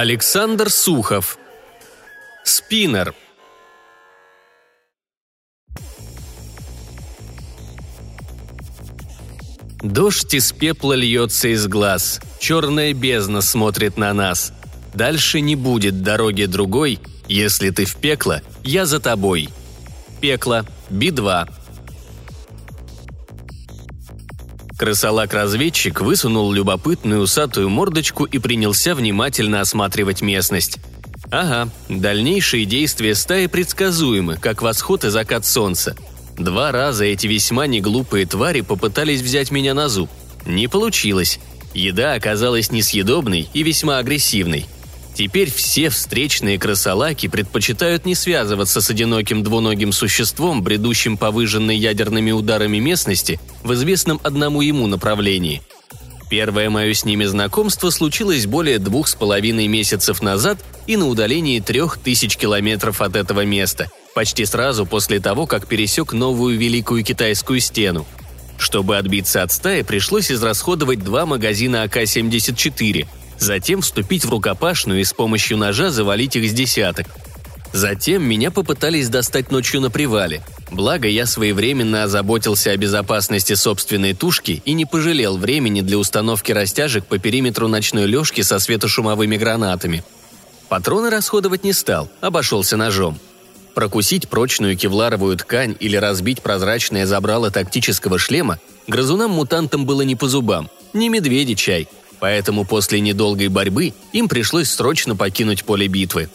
Александр Сухов. Спиннер. Дождь из пепла льется из глаз. Черная бездна смотрит на нас. Дальше не будет дороги другой. Если ты в пекло, я за тобой. Пекло. Би-2. Крысолак-разведчик высунул любопытную усатую мордочку и принялся внимательно осматривать местность. Ага, дальнейшие действия стаи предсказуемы, как восход и закат солнца. Два раза эти весьма неглупые твари попытались взять меня на зуб. Не получилось. Еда оказалась несъедобной и весьма агрессивной – Теперь все встречные крысолаки предпочитают не связываться с одиноким двуногим существом, бредущим по выжженной ядерными ударами местности в известном одному ему направлении. Первое мое с ними знакомство случилось более двух с половиной месяцев назад и на удалении трех тысяч километров от этого места, почти сразу после того, как пересек новую Великую Китайскую стену. Чтобы отбиться от стаи, пришлось израсходовать два магазина АК-74, затем вступить в рукопашную и с помощью ножа завалить их с десяток. Затем меня попытались достать ночью на привале. Благо, я своевременно озаботился о безопасности собственной тушки и не пожалел времени для установки растяжек по периметру ночной лёжки со светошумовыми гранатами. Патроны расходовать не стал, обошелся ножом. Прокусить прочную кевларовую ткань или разбить прозрачное забрало тактического шлема грызунам-мутантам было не по зубам. Не медведи чай, Поэтому после недолгой борьбы им пришлось срочно покинуть поле битвы.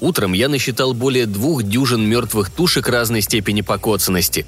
Утром я насчитал более двух дюжин мертвых тушек разной степени покоцанности.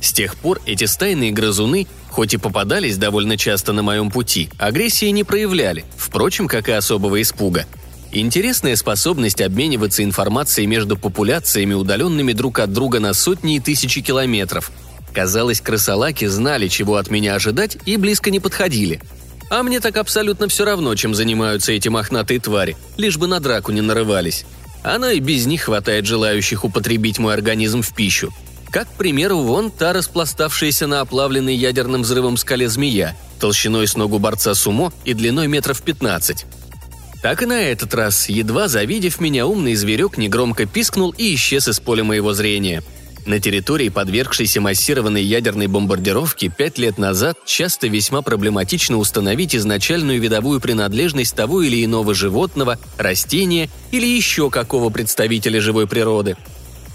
С тех пор эти стайные грызуны, хоть и попадались довольно часто на моем пути, агрессии не проявляли, впрочем, как и особого испуга. Интересная способность обмениваться информацией между популяциями, удаленными друг от друга на сотни и тысячи километров. Казалось, крысолаки знали, чего от меня ожидать, и близко не подходили – а мне так абсолютно все равно, чем занимаются эти мохнатые твари, лишь бы на драку не нарывались. Оно и без них хватает желающих употребить мой организм в пищу. Как, к примеру, вон та распластавшаяся на оплавленной ядерным взрывом скале змея, толщиной с ногу борца сумо и длиной метров 15. Так и на этот раз, едва завидев меня, умный зверек негромко пискнул и исчез из поля моего зрения – на территории, подвергшейся массированной ядерной бомбардировке, пять лет назад часто весьма проблематично установить изначальную видовую принадлежность того или иного животного, растения или еще какого представителя живой природы.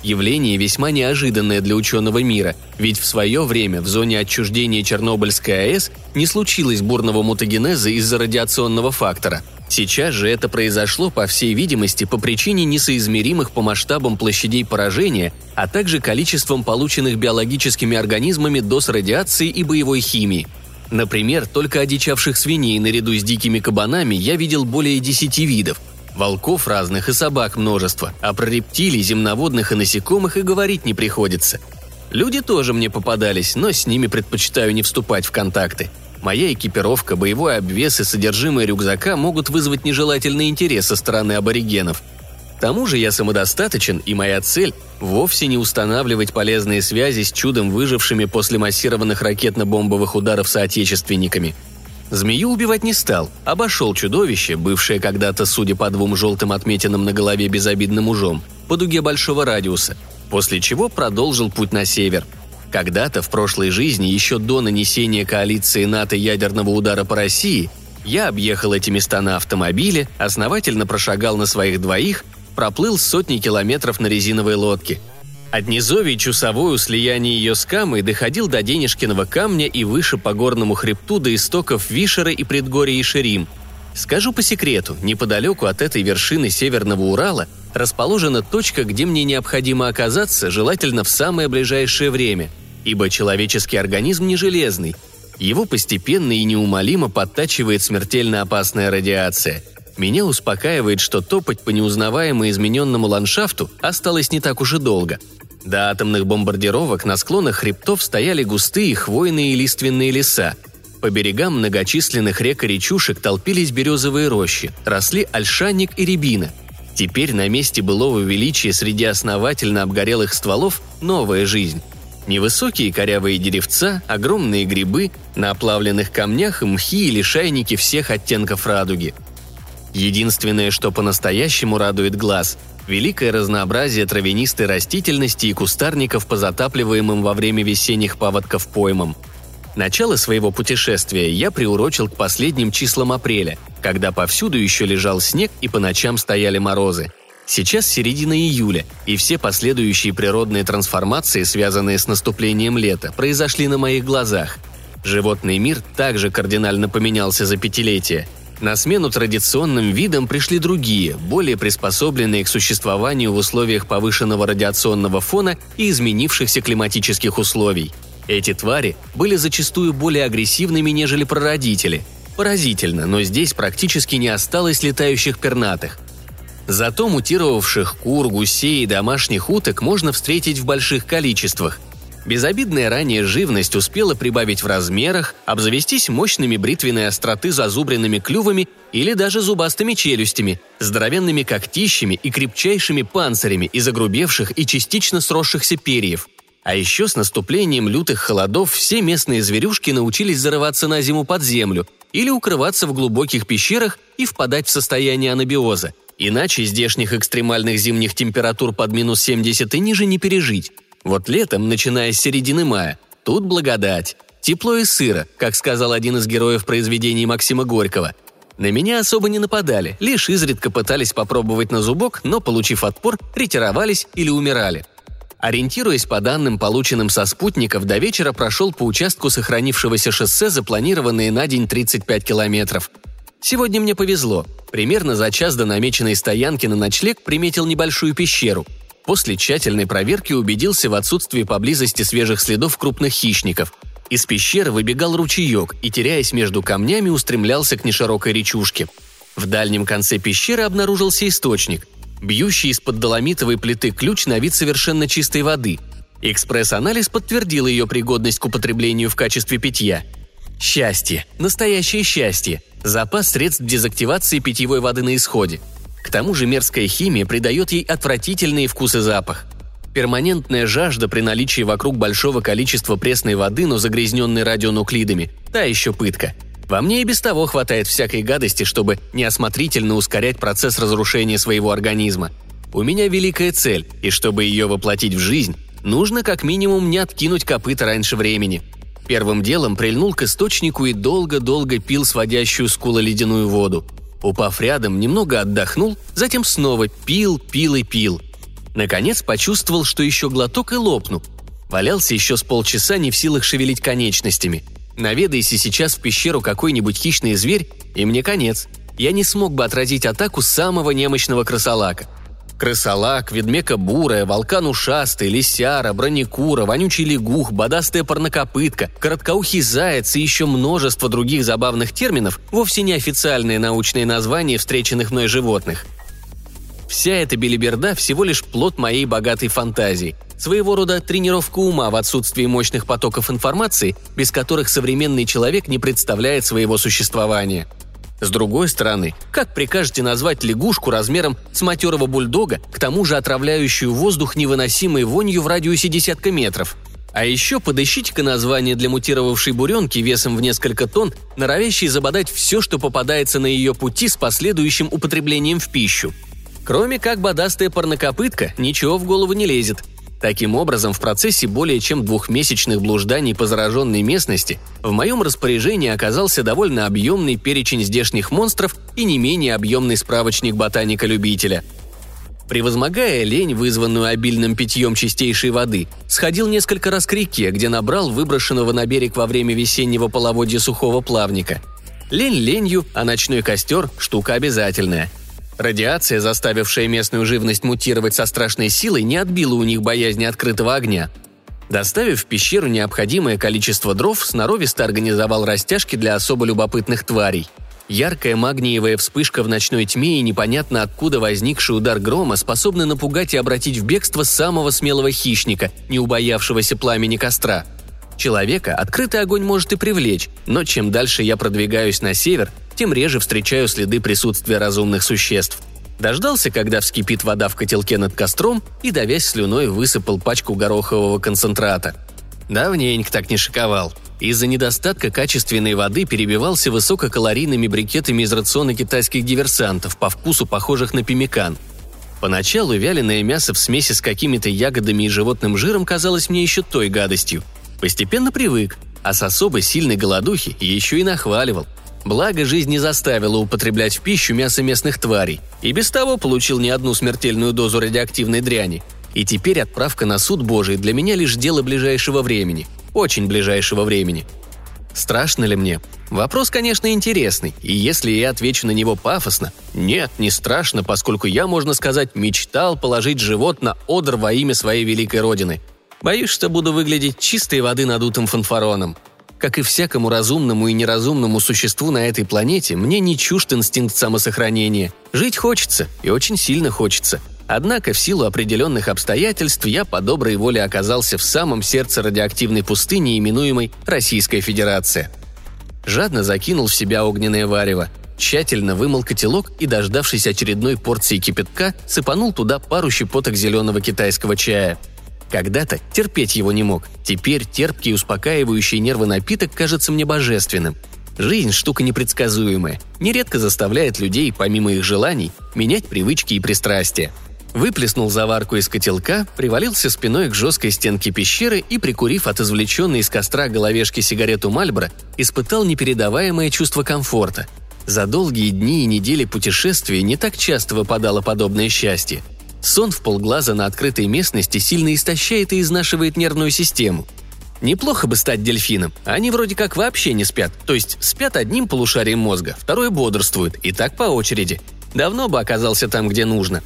Явление весьма неожиданное для ученого мира, ведь в свое время в зоне отчуждения Чернобыльской АЭС не случилось бурного мутагенеза из-за радиационного фактора – Сейчас же это произошло, по всей видимости, по причине несоизмеримых по масштабам площадей поражения, а также количеством полученных биологическими организмами доз радиации и боевой химии. Например, только одичавших свиней наряду с дикими кабанами я видел более десяти видов. Волков разных и собак множество, а про рептилий, земноводных и насекомых и говорить не приходится. Люди тоже мне попадались, но с ними предпочитаю не вступать в контакты – Моя экипировка, боевой обвес и содержимое рюкзака могут вызвать нежелательный интерес со стороны аборигенов. К тому же я самодостаточен, и моя цель – вовсе не устанавливать полезные связи с чудом выжившими после массированных ракетно-бомбовых ударов соотечественниками. Змею убивать не стал, обошел чудовище, бывшее когда-то, судя по двум желтым отметинам на голове безобидным ужом, по дуге большого радиуса, после чего продолжил путь на север – когда-то в прошлой жизни, еще до нанесения коалиции НАТО ядерного удара по России, я объехал эти места на автомобиле, основательно прошагал на своих двоих, проплыл сотни километров на резиновой лодке. От низовий чусовой у слияния ее с Камой доходил до Денежкиного камня и выше по горному хребту до истоков Вишера и предгорья Ишерим. Скажу по секрету, неподалеку от этой вершины Северного Урала расположена точка, где мне необходимо оказаться, желательно в самое ближайшее время – ибо человеческий организм не железный. Его постепенно и неумолимо подтачивает смертельно опасная радиация. Меня успокаивает, что топать по неузнаваемо измененному ландшафту осталось не так уж и долго. До атомных бомбардировок на склонах хребтов стояли густые хвойные и лиственные леса. По берегам многочисленных рек и речушек толпились березовые рощи, росли ольшанник и рябина. Теперь на месте былого величия среди основательно обгорелых стволов новая жизнь. Невысокие корявые деревца, огромные грибы, на оплавленных камнях мхи или шайники всех оттенков радуги. Единственное, что по-настоящему радует глаз – великое разнообразие травянистой растительности и кустарников по затапливаемым во время весенних паводков поймам. Начало своего путешествия я приурочил к последним числам апреля, когда повсюду еще лежал снег и по ночам стояли морозы. Сейчас середина июля, и все последующие природные трансформации, связанные с наступлением лета, произошли на моих глазах. Животный мир также кардинально поменялся за пятилетие – на смену традиционным видам пришли другие, более приспособленные к существованию в условиях повышенного радиационного фона и изменившихся климатических условий. Эти твари были зачастую более агрессивными, нежели прародители. Поразительно, но здесь практически не осталось летающих пернатых. Зато мутировавших кур, гусей и домашних уток можно встретить в больших количествах – Безобидная ранее живность успела прибавить в размерах, обзавестись мощными бритвенной остроты зазубренными клювами или даже зубастыми челюстями, здоровенными когтищами и крепчайшими панцирями из огрубевших и частично сросшихся перьев. А еще с наступлением лютых холодов все местные зверюшки научились зарываться на зиму под землю или укрываться в глубоких пещерах и впадать в состояние анабиоза. Иначе здешних экстремальных зимних температур под минус 70 и ниже не пережить. Вот летом, начиная с середины мая, тут благодать. Тепло и сыро, как сказал один из героев произведений Максима Горького. На меня особо не нападали, лишь изредка пытались попробовать на зубок, но, получив отпор, ретировались или умирали. Ориентируясь по данным, полученным со спутников, до вечера прошел по участку сохранившегося шоссе запланированные на день 35 километров. Сегодня мне повезло. Примерно за час до намеченной стоянки на ночлег приметил небольшую пещеру – После тщательной проверки убедился в отсутствии поблизости свежих следов крупных хищников. Из пещеры выбегал ручеек и, теряясь между камнями, устремлялся к неширокой речушке. В дальнем конце пещеры обнаружился источник. Бьющий из-под доломитовой плиты ключ на вид совершенно чистой воды. Экспресс-анализ подтвердил ее пригодность к употреблению в качестве питья. Счастье. Настоящее счастье. Запас средств дезактивации питьевой воды на исходе – к тому же мерзкая химия придает ей отвратительный вкус и запах. Перманентная жажда при наличии вокруг большого количества пресной воды, но загрязненной радионуклидами – та еще пытка. Во мне и без того хватает всякой гадости, чтобы неосмотрительно ускорять процесс разрушения своего организма. У меня великая цель, и чтобы ее воплотить в жизнь, нужно как минимум не откинуть копыта раньше времени. Первым делом прильнул к источнику и долго-долго пил сводящую скулы ледяную воду – Упав рядом, немного отдохнул, затем снова пил, пил и пил. Наконец почувствовал, что еще глоток и лопну. Валялся еще с полчаса, не в силах шевелить конечностями. Наведайся сейчас в пещеру какой-нибудь хищный зверь, и мне конец. Я не смог бы отразить атаку самого немощного крысолака – Крысолак, ведмека бурая, волкан ушастый, лисяра, бронекура, вонючий лягух, бодастая парнокопытка, короткоухий заяц и еще множество других забавных терминов – вовсе не официальные научные названия встреченных мной животных. Вся эта белиберда всего лишь плод моей богатой фантазии, своего рода тренировка ума в отсутствии мощных потоков информации, без которых современный человек не представляет своего существования – с другой стороны, как прикажете назвать лягушку размером с матерого бульдога, к тому же отравляющую воздух невыносимой вонью в радиусе десятка метров? А еще подыщите-ка название для мутировавшей буренки весом в несколько тонн, норовящей забодать все, что попадается на ее пути с последующим употреблением в пищу. Кроме как бодастая парнокопытка, ничего в голову не лезет – Таким образом, в процессе более чем двухмесячных блужданий по зараженной местности в моем распоряжении оказался довольно объемный перечень здешних монстров и не менее объемный справочник ботаника-любителя. Превозмогая лень, вызванную обильным питьем чистейшей воды, сходил несколько раз к реке, где набрал выброшенного на берег во время весеннего половодья сухого плавника. Лень ленью, а ночной костер – штука обязательная – Радиация, заставившая местную живность мутировать со страшной силой, не отбила у них боязни открытого огня. Доставив в пещеру необходимое количество дров, сноровисто организовал растяжки для особо любопытных тварей. Яркая магниевая вспышка в ночной тьме и непонятно откуда возникший удар грома способны напугать и обратить в бегство самого смелого хищника, не убоявшегося пламени костра – Человека открытый огонь может и привлечь, но чем дальше я продвигаюсь на север, тем реже встречаю следы присутствия разумных существ. Дождался, когда вскипит вода в котелке над костром и, давясь слюной, высыпал пачку горохового концентрата. Давненько так не шиковал – из-за недостатка качественной воды перебивался высококалорийными брикетами из рациона китайских диверсантов, по вкусу похожих на пимикан. Поначалу вяленое мясо в смеси с какими-то ягодами и животным жиром казалось мне еще той гадостью. Постепенно привык, а с особо сильной голодухи еще и нахваливал. Благо, жизнь не заставила употреблять в пищу мясо местных тварей, и без того получил не одну смертельную дозу радиоактивной дряни – и теперь отправка на суд Божий для меня лишь дело ближайшего времени. Очень ближайшего времени. Страшно ли мне? Вопрос, конечно, интересный, и если я отвечу на него пафосно, нет, не страшно, поскольку я, можно сказать, мечтал положить живот на одр во имя своей великой родины. Боюсь, что буду выглядеть чистой воды надутым фанфароном. Как и всякому разумному и неразумному существу на этой планете, мне не чужд инстинкт самосохранения. Жить хочется, и очень сильно хочется – Однако в силу определенных обстоятельств я по доброй воле оказался в самом сердце радиоактивной пустыни, именуемой Российская Федерация. Жадно закинул в себя огненное варево, тщательно вымыл котелок и, дождавшись очередной порции кипятка, сыпанул туда пару щепоток зеленого китайского чая. Когда-то терпеть его не мог, теперь терпкий успокаивающий нервы напиток кажется мне божественным – Жизнь – штука непредсказуемая, нередко заставляет людей, помимо их желаний, менять привычки и пристрастия. Выплеснул заварку из котелка, привалился спиной к жесткой стенке пещеры и, прикурив от извлеченной из костра головешки сигарету Мальбро, испытал непередаваемое чувство комфорта. За долгие дни и недели путешествия не так часто выпадало подобное счастье. Сон в полглаза на открытой местности сильно истощает и изнашивает нервную систему. Неплохо бы стать дельфином. Они вроде как вообще не спят. То есть спят одним полушарием мозга, второе бодрствует, и так по очереди. Давно бы оказался там, где нужно.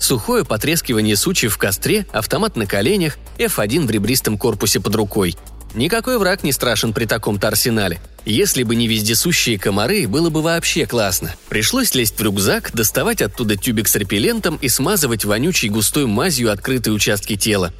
Сухое потрескивание сучьев в костре, автомат на коленях, F1 в ребристом корпусе под рукой. Никакой враг не страшен при таком-то арсенале. Если бы не вездесущие комары, было бы вообще классно. Пришлось лезть в рюкзак, доставать оттуда тюбик с репеллентом и смазывать вонючей густой мазью открытые участки тела.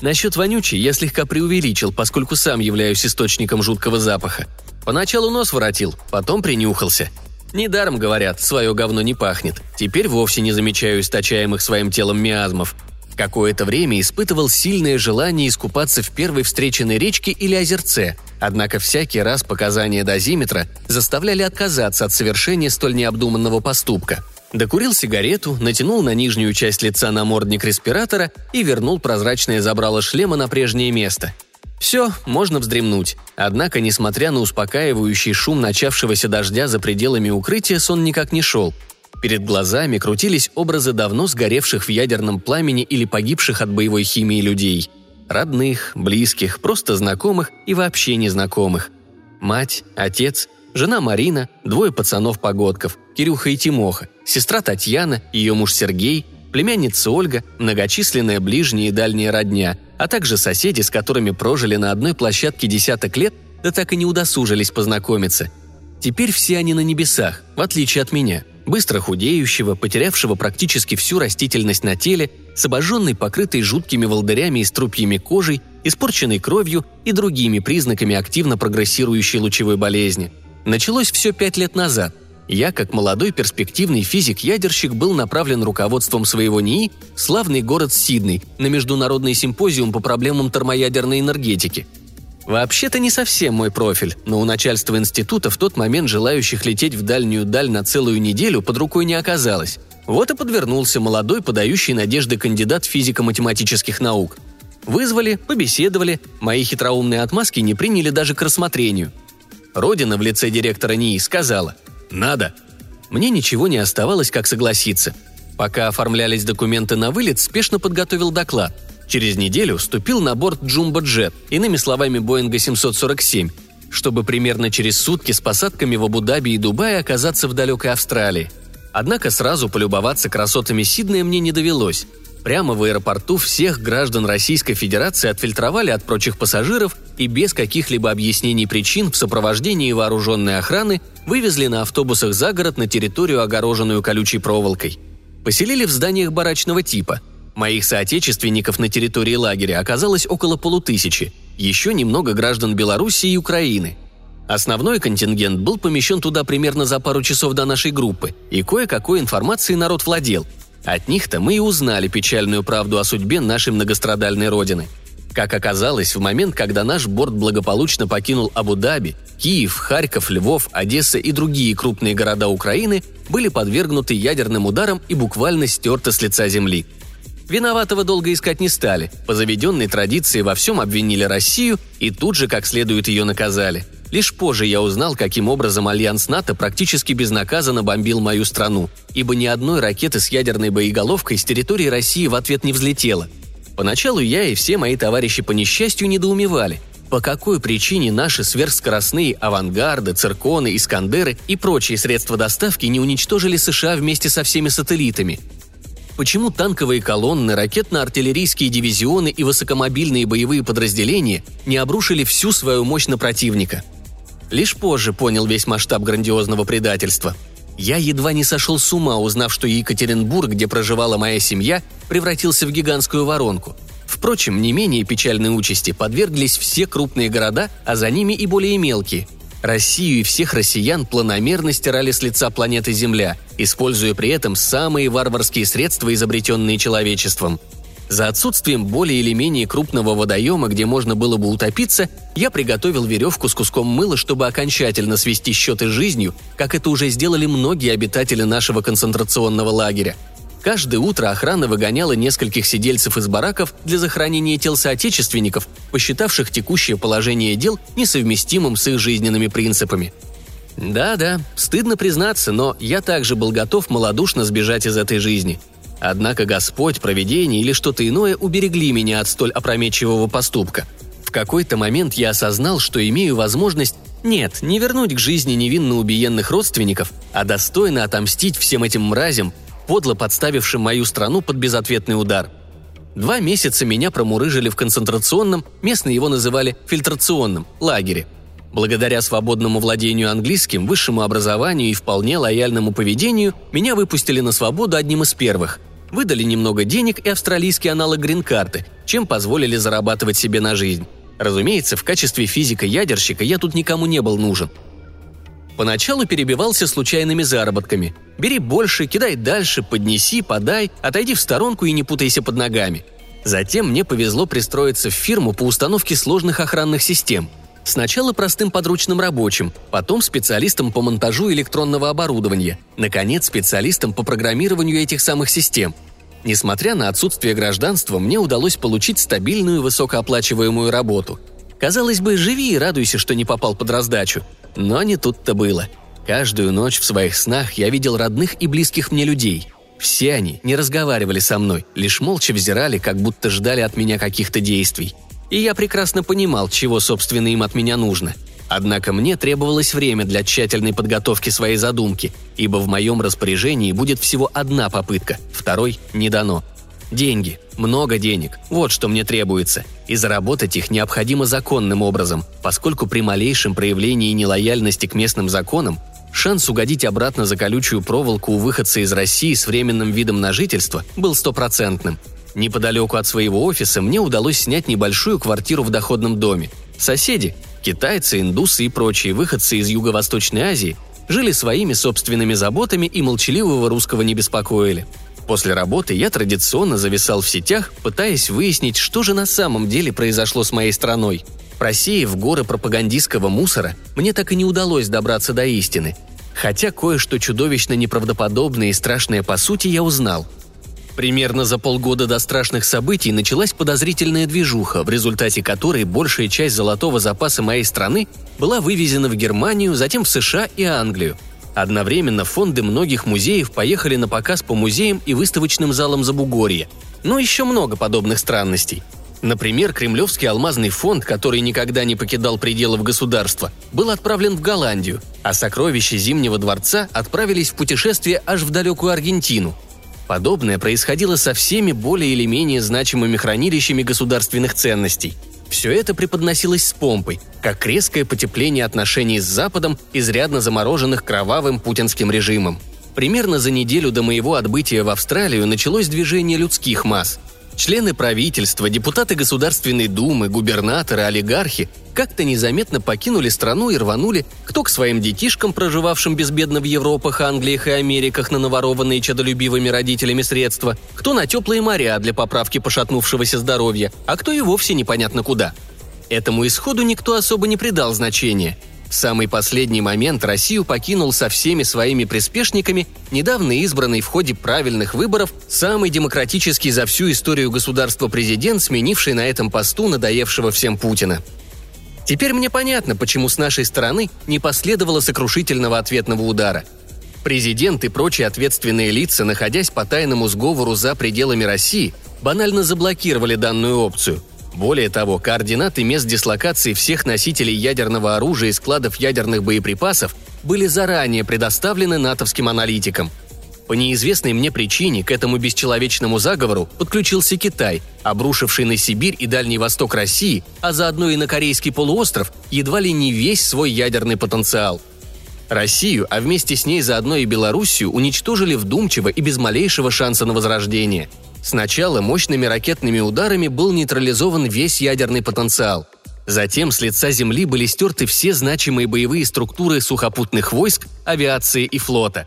Насчет вонючей я слегка преувеличил, поскольку сам являюсь источником жуткого запаха. Поначалу нос воротил, потом принюхался – Недаром говорят, свое говно не пахнет. Теперь вовсе не замечаю источаемых своим телом миазмов. Какое-то время испытывал сильное желание искупаться в первой встреченной речке или озерце, однако всякий раз показания дозиметра заставляли отказаться от совершения столь необдуманного поступка. Докурил сигарету, натянул на нижнюю часть лица намордник респиратора и вернул прозрачное забрало шлема на прежнее место – все, можно вздремнуть. Однако, несмотря на успокаивающий шум начавшегося дождя за пределами укрытия, сон никак не шел. Перед глазами крутились образы давно сгоревших в ядерном пламени или погибших от боевой химии людей. Родных, близких, просто знакомых и вообще незнакомых. Мать, отец, жена Марина, двое пацанов-погодков, Кирюха и Тимоха, сестра Татьяна, ее муж Сергей, племянница Ольга, многочисленная ближняя и дальняя родня – а также соседи, с которыми прожили на одной площадке десяток лет, да так и не удосужились познакомиться. Теперь все они на небесах, в отличие от меня, быстро худеющего, потерявшего практически всю растительность на теле, с обожженной, покрытой жуткими волдырями и струпьями кожей, испорченной кровью и другими признаками активно прогрессирующей лучевой болезни. Началось все пять лет назад – я, как молодой перспективный физик-ядерщик, был направлен руководством своего НИИ в славный город Сидней на международный симпозиум по проблемам термоядерной энергетики. Вообще-то не совсем мой профиль, но у начальства института в тот момент желающих лететь в дальнюю даль на целую неделю под рукой не оказалось. Вот и подвернулся молодой, подающий надежды кандидат физико-математических наук. Вызвали, побеседовали, мои хитроумные отмазки не приняли даже к рассмотрению. Родина в лице директора НИИ сказала – надо. Мне ничего не оставалось, как согласиться. Пока оформлялись документы на вылет, спешно подготовил доклад. Через неделю вступил на борт Jet, иными словами Боинга 747, чтобы примерно через сутки с посадками в Абу-Даби и Дубае оказаться в далекой Австралии. Однако сразу полюбоваться красотами Сиднея мне не довелось. Прямо в аэропорту всех граждан Российской Федерации отфильтровали от прочих пассажиров и без каких-либо объяснений причин в сопровождении вооруженной охраны вывезли на автобусах за город на территорию, огороженную колючей проволокой. Поселили в зданиях барачного типа. Моих соотечественников на территории лагеря оказалось около полутысячи, еще немного граждан Беларуси и Украины. Основной контингент был помещен туда примерно за пару часов до нашей группы, и кое-какой информацией народ владел – от них-то мы и узнали печальную правду о судьбе нашей многострадальной родины. Как оказалось, в момент, когда наш борт благополучно покинул Абу-Даби, Киев, Харьков, Львов, Одесса и другие крупные города Украины были подвергнуты ядерным ударам и буквально стерты с лица земли. Виноватого долго искать не стали. По заведенной традиции во всем обвинили Россию и тут же как следует ее наказали. Лишь позже я узнал, каким образом Альянс НАТО практически безнаказанно бомбил мою страну, ибо ни одной ракеты с ядерной боеголовкой с территории России в ответ не взлетело – Поначалу я и все мои товарищи по несчастью недоумевали, по какой причине наши сверхскоростные авангарды, цирконы, искандеры и прочие средства доставки не уничтожили США вместе со всеми сателлитами. Почему танковые колонны, ракетно-артиллерийские дивизионы и высокомобильные боевые подразделения не обрушили всю свою мощь на противника? Лишь позже понял весь масштаб грандиозного предательства – я едва не сошел с ума, узнав, что Екатеринбург, где проживала моя семья, превратился в гигантскую воронку. Впрочем, не менее печальной участи подверглись все крупные города, а за ними и более мелкие. Россию и всех россиян планомерно стирали с лица планеты Земля, используя при этом самые варварские средства, изобретенные человечеством – за отсутствием более или менее крупного водоема, где можно было бы утопиться, я приготовил веревку с куском мыла, чтобы окончательно свести счеты с жизнью, как это уже сделали многие обитатели нашего концентрационного лагеря. Каждое утро охрана выгоняла нескольких сидельцев из бараков для захоронения тел соотечественников, посчитавших текущее положение дел несовместимым с их жизненными принципами. Да-да, стыдно признаться, но я также был готов малодушно сбежать из этой жизни – Однако Господь, провидение или что-то иное уберегли меня от столь опрометчивого поступка. В какой-то момент я осознал, что имею возможность нет, не вернуть к жизни невинно убиенных родственников, а достойно отомстить всем этим мразям, подло подставившим мою страну под безответный удар. Два месяца меня промурыжили в концентрационном, местные его называли фильтрационном, лагере. Благодаря свободному владению английским, высшему образованию и вполне лояльному поведению, меня выпустили на свободу одним из первых. Выдали немного денег и австралийский аналог грин-карты, чем позволили зарабатывать себе на жизнь. Разумеется, в качестве физика-ядерщика я тут никому не был нужен. Поначалу перебивался случайными заработками. Бери больше, кидай дальше, поднеси, подай, отойди в сторонку и не путайся под ногами. Затем мне повезло пристроиться в фирму по установке сложных охранных систем. Сначала простым подручным рабочим, потом специалистом по монтажу электронного оборудования, наконец специалистом по программированию этих самых систем. Несмотря на отсутствие гражданства, мне удалось получить стабильную высокооплачиваемую работу. Казалось бы, живи и радуйся, что не попал под раздачу. Но не тут-то было. Каждую ночь в своих снах я видел родных и близких мне людей. Все они не разговаривали со мной, лишь молча взирали, как будто ждали от меня каких-то действий – и я прекрасно понимал, чего, собственно, им от меня нужно. Однако мне требовалось время для тщательной подготовки своей задумки, ибо в моем распоряжении будет всего одна попытка, второй не дано. Деньги, много денег, вот что мне требуется, и заработать их необходимо законным образом, поскольку при малейшем проявлении нелояльности к местным законам шанс угодить обратно за колючую проволоку у выходца из России с временным видом на жительство был стопроцентным – Неподалеку от своего офиса мне удалось снять небольшую квартиру в доходном доме. Соседи, китайцы, индусы и прочие выходцы из Юго-Восточной Азии, жили своими собственными заботами и молчаливого русского не беспокоили. После работы я традиционно зависал в сетях, пытаясь выяснить, что же на самом деле произошло с моей страной. Просеяв горы пропагандистского мусора, мне так и не удалось добраться до истины. Хотя кое-что чудовищно неправдоподобное и страшное по сути я узнал – Примерно за полгода до страшных событий началась подозрительная движуха, в результате которой большая часть золотого запаса моей страны была вывезена в Германию, затем в США и Англию. Одновременно фонды многих музеев поехали на показ по музеям и выставочным залам Забугорья. Но еще много подобных странностей. Например, Кремлевский алмазный фонд, который никогда не покидал пределов государства, был отправлен в Голландию, а сокровища Зимнего дворца отправились в путешествие аж в далекую Аргентину – Подобное происходило со всеми более или менее значимыми хранилищами государственных ценностей. Все это преподносилось с помпой, как резкое потепление отношений с Западом, изрядно замороженных кровавым путинским режимом. Примерно за неделю до моего отбытия в Австралию началось движение людских масс. Члены правительства, депутаты Государственной Думы, губернаторы, олигархи как-то незаметно покинули страну и рванули кто к своим детишкам, проживавшим безбедно в Европах, Англиях и Америках на наворованные чадолюбивыми родителями средства, кто на теплые моря для поправки пошатнувшегося здоровья, а кто и вовсе непонятно куда. Этому исходу никто особо не придал значения – в самый последний момент Россию покинул со всеми своими приспешниками недавно избранный в ходе правильных выборов самый демократический за всю историю государства президент, сменивший на этом посту надоевшего всем Путина. Теперь мне понятно, почему с нашей стороны не последовало сокрушительного ответного удара. Президент и прочие ответственные лица, находясь по тайному сговору за пределами России, банально заблокировали данную опцию – более того, координаты мест дислокации всех носителей ядерного оружия и складов ядерных боеприпасов были заранее предоставлены натовским аналитикам. По неизвестной мне причине к этому бесчеловечному заговору подключился Китай, обрушивший на Сибирь и Дальний Восток России, а заодно и на Корейский полуостров, едва ли не весь свой ядерный потенциал. Россию, а вместе с ней заодно и Белоруссию уничтожили вдумчиво и без малейшего шанса на возрождение – Сначала мощными ракетными ударами был нейтрализован весь ядерный потенциал. Затем с лица Земли были стерты все значимые боевые структуры сухопутных войск, авиации и флота.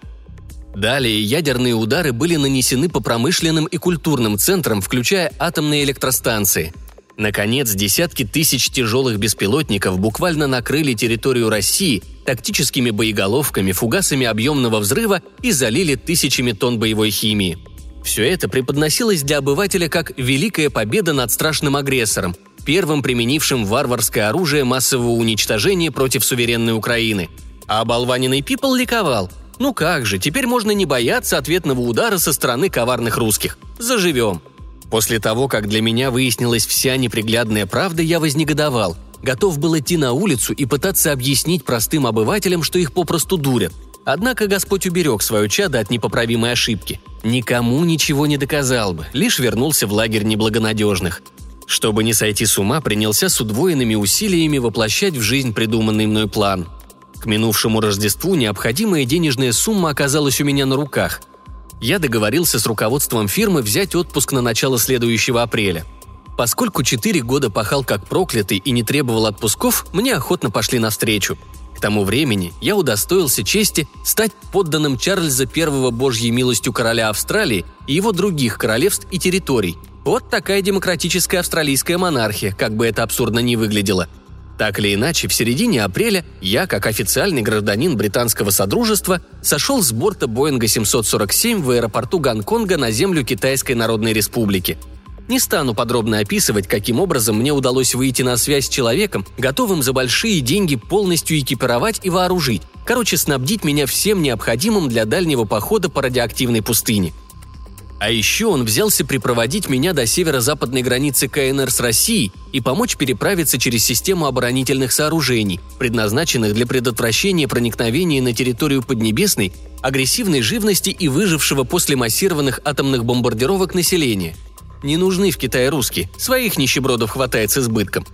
Далее ядерные удары были нанесены по промышленным и культурным центрам, включая атомные электростанции. Наконец, десятки тысяч тяжелых беспилотников буквально накрыли территорию России тактическими боеголовками, фугасами объемного взрыва и залили тысячами тонн боевой химии – все это преподносилось для обывателя как великая победа над страшным агрессором, первым применившим варварское оружие массового уничтожения против суверенной Украины. А оболваненный Пипл ликовал. Ну как же, теперь можно не бояться ответного удара со стороны коварных русских. Заживем. После того, как для меня выяснилась вся неприглядная правда, я вознегодовал. Готов был идти на улицу и пытаться объяснить простым обывателям, что их попросту дурят – Однако Господь уберег свое чадо от непоправимой ошибки. Никому ничего не доказал бы, лишь вернулся в лагерь неблагонадежных. Чтобы не сойти с ума, принялся с удвоенными усилиями воплощать в жизнь придуманный мной план. К минувшему Рождеству необходимая денежная сумма оказалась у меня на руках. Я договорился с руководством фирмы взять отпуск на начало следующего апреля. Поскольку четыре года пахал как проклятый и не требовал отпусков, мне охотно пошли навстречу – тому времени я удостоился чести стать подданным Чарльза I Божьей милостью короля Австралии и его других королевств и территорий. Вот такая демократическая австралийская монархия, как бы это абсурдно ни выглядело. Так или иначе, в середине апреля я, как официальный гражданин британского содружества, сошел с борта Боинга 747 в аэропорту Гонконга на землю Китайской Народной Республики – не стану подробно описывать, каким образом мне удалось выйти на связь с человеком, готовым за большие деньги полностью экипировать и вооружить, короче, снабдить меня всем необходимым для дальнего похода по радиоактивной пустыне. А еще он взялся припроводить меня до северо-западной границы КНР с Россией и помочь переправиться через систему оборонительных сооружений, предназначенных для предотвращения проникновения на территорию Поднебесной агрессивной живности и выжившего после массированных атомных бомбардировок населения – не нужны в Китае русские, своих нищебродов хватает с избытком.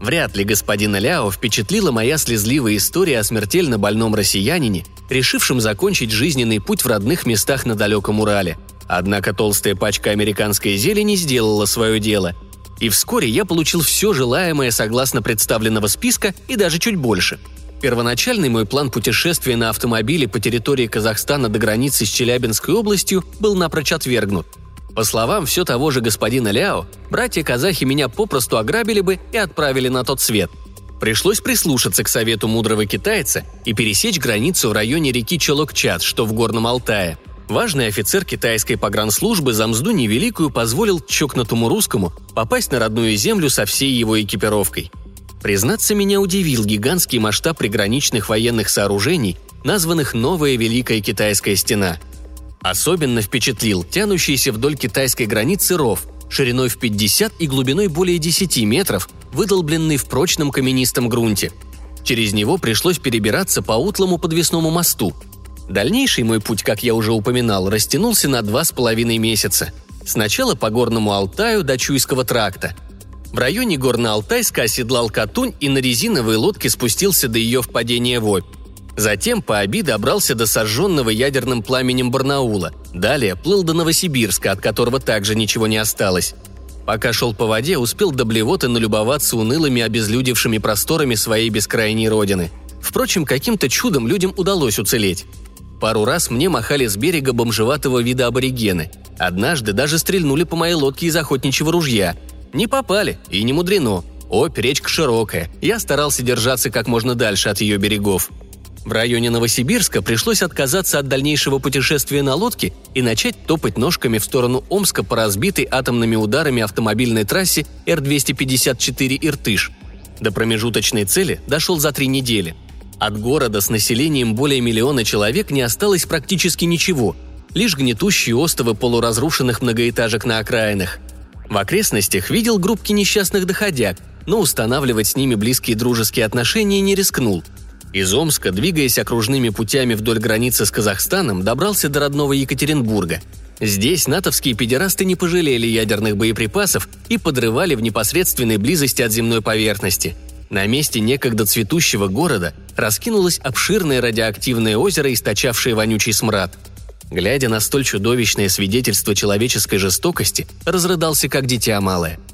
Вряд ли господина Ляо впечатлила моя слезливая история о смертельно больном россиянине, решившем закончить жизненный путь в родных местах на далеком Урале. Однако толстая пачка американской зелени сделала свое дело. И вскоре я получил все желаемое согласно представленного списка и даже чуть больше. Первоначальный мой план путешествия на автомобиле по территории Казахстана до границы с Челябинской областью был напрочь отвергнут – по словам все того же господина Ляо, братья-казахи меня попросту ограбили бы и отправили на тот свет. Пришлось прислушаться к совету мудрого китайца и пересечь границу в районе реки Чолокчат, что в Горном Алтае. Важный офицер китайской погранслужбы за мзду невеликую позволил чокнутому русскому попасть на родную землю со всей его экипировкой. Признаться, меня удивил гигантский масштаб приграничных военных сооружений, названных «Новая Великая Китайская стена», Особенно впечатлил тянущийся вдоль китайской границы ров, шириной в 50 и глубиной более 10 метров, выдолбленный в прочном каменистом грунте. Через него пришлось перебираться по утлому подвесному мосту. Дальнейший мой путь, как я уже упоминал, растянулся на два с половиной месяца. Сначала по горному Алтаю до Чуйского тракта. В районе Горно-Алтайска оседлал Катунь и на резиновой лодке спустился до ее впадения в Обь. Затем по Оби добрался до сожженного ядерным пламенем Барнаула. Далее плыл до Новосибирска, от которого также ничего не осталось. Пока шел по воде, успел до блевоты налюбоваться унылыми обезлюдевшими просторами своей бескрайней родины. Впрочем, каким-то чудом людям удалось уцелеть. Пару раз мне махали с берега бомжеватого вида аборигены. Однажды даже стрельнули по моей лодке из охотничьего ружья. Не попали, и не мудрено. Обь речка широкая, я старался держаться как можно дальше от ее берегов. В районе Новосибирска пришлось отказаться от дальнейшего путешествия на лодке и начать топать ножками в сторону Омска по разбитой атомными ударами автомобильной трассе Р-254 «Иртыш». До промежуточной цели дошел за три недели. От города с населением более миллиона человек не осталось практически ничего, лишь гнетущие остовы полуразрушенных многоэтажек на окраинах. В окрестностях видел группки несчастных доходяг, но устанавливать с ними близкие дружеские отношения не рискнул – из Омска, двигаясь окружными путями вдоль границы с Казахстаном, добрался до родного Екатеринбурга. Здесь натовские педерасты не пожалели ядерных боеприпасов и подрывали в непосредственной близости от земной поверхности. На месте некогда цветущего города раскинулось обширное радиоактивное озеро, источавшее вонючий смрад. Глядя на столь чудовищное свидетельство человеческой жестокости, разрыдался как дитя малое –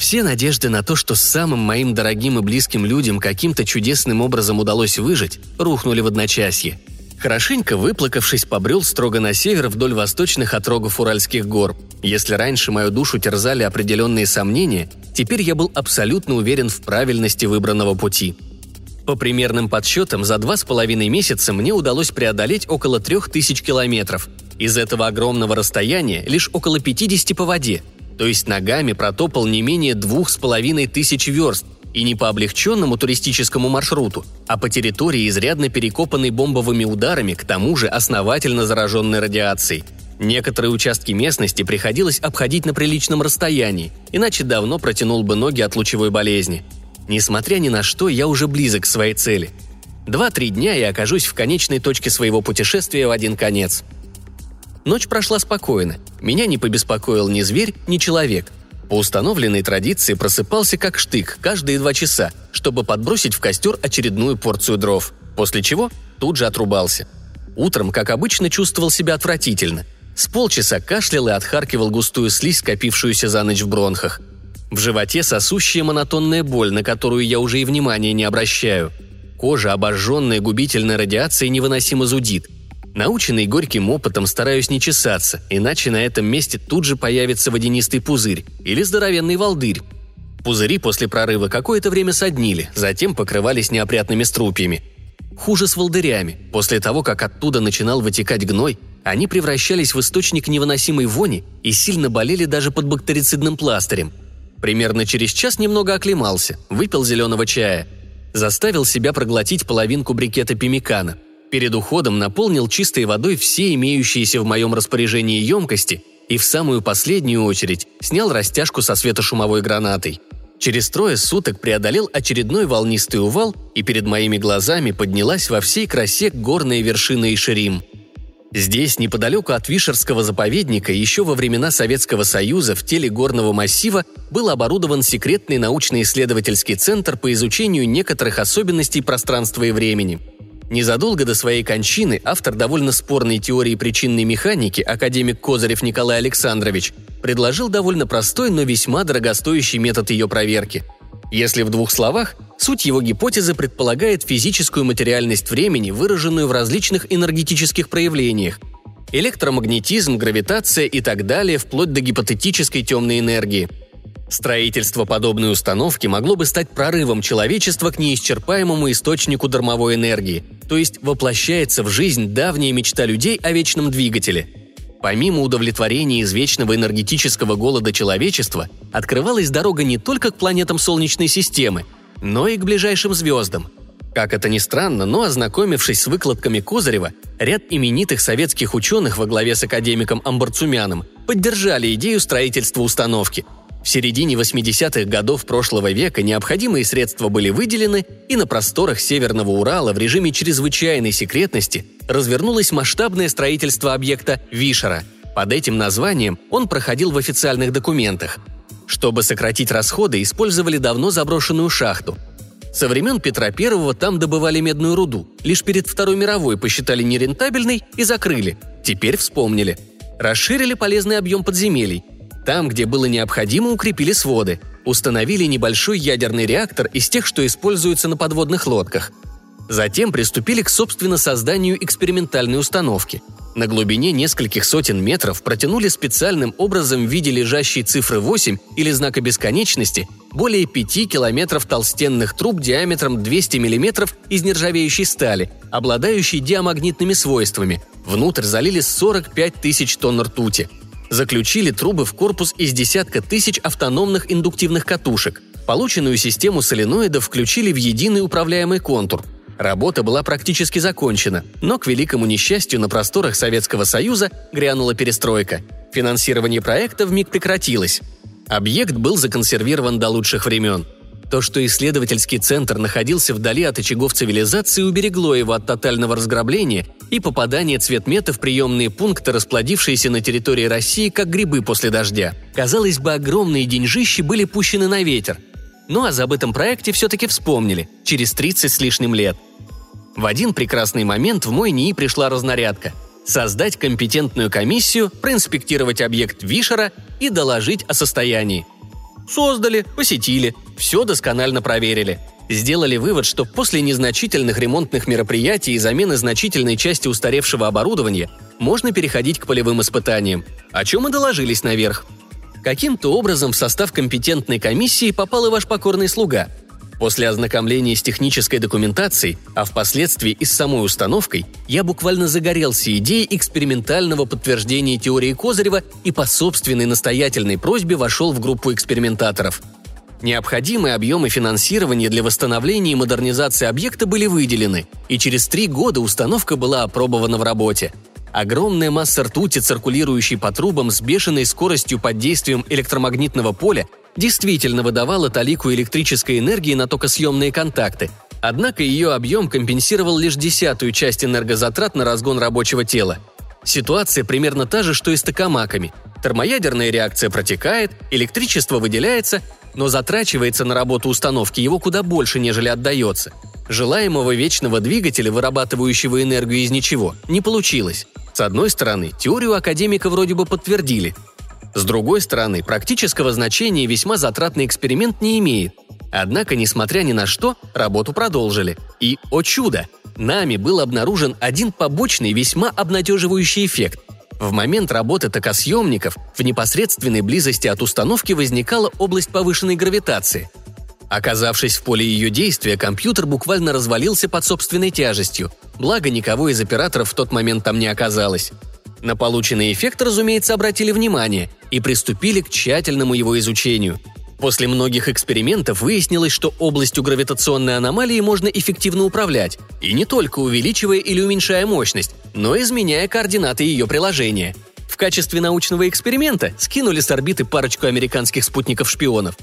все надежды на то, что самым моим дорогим и близким людям каким-то чудесным образом удалось выжить, рухнули в одночасье. Хорошенько выплакавшись, побрел строго на север вдоль восточных отрогов Уральских гор. Если раньше мою душу терзали определенные сомнения, теперь я был абсолютно уверен в правильности выбранного пути. По примерным подсчетам, за два с половиной месяца мне удалось преодолеть около трех тысяч километров. Из этого огромного расстояния лишь около 50 по воде – то есть ногами протопал не менее двух с половиной тысяч верст, и не по облегченному туристическому маршруту, а по территории, изрядно перекопанной бомбовыми ударами, к тому же основательно зараженной радиацией. Некоторые участки местности приходилось обходить на приличном расстоянии, иначе давно протянул бы ноги от лучевой болезни. Несмотря ни на что, я уже близок к своей цели. Два-три дня я окажусь в конечной точке своего путешествия в один конец – Ночь прошла спокойно. Меня не побеспокоил ни зверь, ни человек. По установленной традиции просыпался как штык каждые два часа, чтобы подбросить в костер очередную порцию дров, после чего тут же отрубался. Утром, как обычно, чувствовал себя отвратительно. С полчаса кашлял и отхаркивал густую слизь, скопившуюся за ночь в бронхах. В животе сосущая монотонная боль, на которую я уже и внимания не обращаю. Кожа, обожженная губительной радиацией, невыносимо зудит – Наученный горьким опытом стараюсь не чесаться, иначе на этом месте тут же появится водянистый пузырь или здоровенный волдырь. Пузыри после прорыва какое-то время соднили, затем покрывались неопрятными струпьями. Хуже с волдырями. После того, как оттуда начинал вытекать гной, они превращались в источник невыносимой вони и сильно болели даже под бактерицидным пластырем. Примерно через час немного оклемался, выпил зеленого чая. Заставил себя проглотить половинку брикета пимикана – Перед уходом наполнил чистой водой все имеющиеся в моем распоряжении емкости и в самую последнюю очередь снял растяжку со светошумовой гранатой. Через трое суток преодолел очередной волнистый увал, и перед моими глазами поднялась во всей красе горная вершина Ишерим. Здесь, неподалеку от Вишерского заповедника, еще во времена Советского Союза в теле горного массива был оборудован секретный научно-исследовательский центр по изучению некоторых особенностей пространства и времени – Незадолго до своей кончины автор довольно спорной теории причинной механики, академик Козырев Николай Александрович, предложил довольно простой, но весьма дорогостоящий метод ее проверки. Если в двух словах, суть его гипотезы предполагает физическую материальность времени, выраженную в различных энергетических проявлениях – электромагнетизм, гравитация и так далее, вплоть до гипотетической темной энергии – Строительство подобной установки могло бы стать прорывом человечества к неисчерпаемому источнику дармовой энергии, то есть воплощается в жизнь давняя мечта людей о вечном двигателе. Помимо удовлетворения извечного энергетического голода человечества, открывалась дорога не только к планетам Солнечной системы, но и к ближайшим звездам. Как это ни странно, но ознакомившись с выкладками Козырева, ряд именитых советских ученых во главе с академиком Амбарцумяном поддержали идею строительства установки – в середине 80-х годов прошлого века необходимые средства были выделены, и на просторах Северного Урала в режиме чрезвычайной секретности развернулось масштабное строительство объекта Вишера. Под этим названием он проходил в официальных документах. Чтобы сократить расходы, использовали давно заброшенную шахту. Со времен Петра I там добывали медную руду. Лишь перед Второй мировой посчитали нерентабельной и закрыли. Теперь вспомнили. Расширили полезный объем подземелий. Там, где было необходимо, укрепили своды. Установили небольшой ядерный реактор из тех, что используются на подводных лодках. Затем приступили к собственно созданию экспериментальной установки. На глубине нескольких сотен метров протянули специальным образом в виде лежащей цифры 8 или знака бесконечности более 5 километров толстенных труб диаметром 200 миллиметров из нержавеющей стали, обладающей диамагнитными свойствами. Внутрь залили 45 тысяч тонн ртути. Заключили трубы в корпус из десятка тысяч автономных индуктивных катушек. Полученную систему соленоидов включили в единый управляемый контур – Работа была практически закончена, но, к великому несчастью, на просторах Советского Союза грянула перестройка. Финансирование проекта вмиг прекратилось. Объект был законсервирован до лучших времен. То, что исследовательский центр находился вдали от очагов цивилизации, уберегло его от тотального разграбления и попадания цветмета в приемные пункты, расплодившиеся на территории России, как грибы после дождя. Казалось бы, огромные деньжищи были пущены на ветер. Ну а забытом проекте все-таки вспомнили, через 30 с лишним лет – в один прекрасный момент в мой НИИ пришла разнарядка – создать компетентную комиссию, проинспектировать объект Вишера и доложить о состоянии. Создали, посетили, все досконально проверили. Сделали вывод, что после незначительных ремонтных мероприятий и замены значительной части устаревшего оборудования можно переходить к полевым испытаниям, о чем и доложились наверх. Каким-то образом в состав компетентной комиссии попал и ваш покорный слуга – После ознакомления с технической документацией, а впоследствии и с самой установкой, я буквально загорелся идеей экспериментального подтверждения теории Козырева и по собственной настоятельной просьбе вошел в группу экспериментаторов. Необходимые объемы финансирования для восстановления и модернизации объекта были выделены, и через три года установка была опробована в работе. Огромная масса ртути, циркулирующей по трубам с бешеной скоростью под действием электромагнитного поля, действительно выдавала талику электрической энергии на токосъемные контакты, однако ее объем компенсировал лишь десятую часть энергозатрат на разгон рабочего тела. Ситуация примерно та же, что и с токамаками. Термоядерная реакция протекает, электричество выделяется, но затрачивается на работу установки его куда больше, нежели отдается. Желаемого вечного двигателя, вырабатывающего энергию из ничего, не получилось. С одной стороны, теорию академика вроде бы подтвердили, с другой стороны, практического значения весьма затратный эксперимент не имеет. Однако, несмотря ни на что, работу продолжили. И, о чудо, нами был обнаружен один побочный весьма обнадеживающий эффект. В момент работы токосъемников в непосредственной близости от установки возникала область повышенной гравитации. Оказавшись в поле ее действия, компьютер буквально развалился под собственной тяжестью, благо никого из операторов в тот момент там не оказалось. На полученный эффект, разумеется, обратили внимание и приступили к тщательному его изучению. После многих экспериментов выяснилось, что областью гравитационной аномалии можно эффективно управлять, и не только увеличивая или уменьшая мощность, но изменяя координаты ее приложения. В качестве научного эксперимента скинули с орбиты парочку американских спутников-шпионов.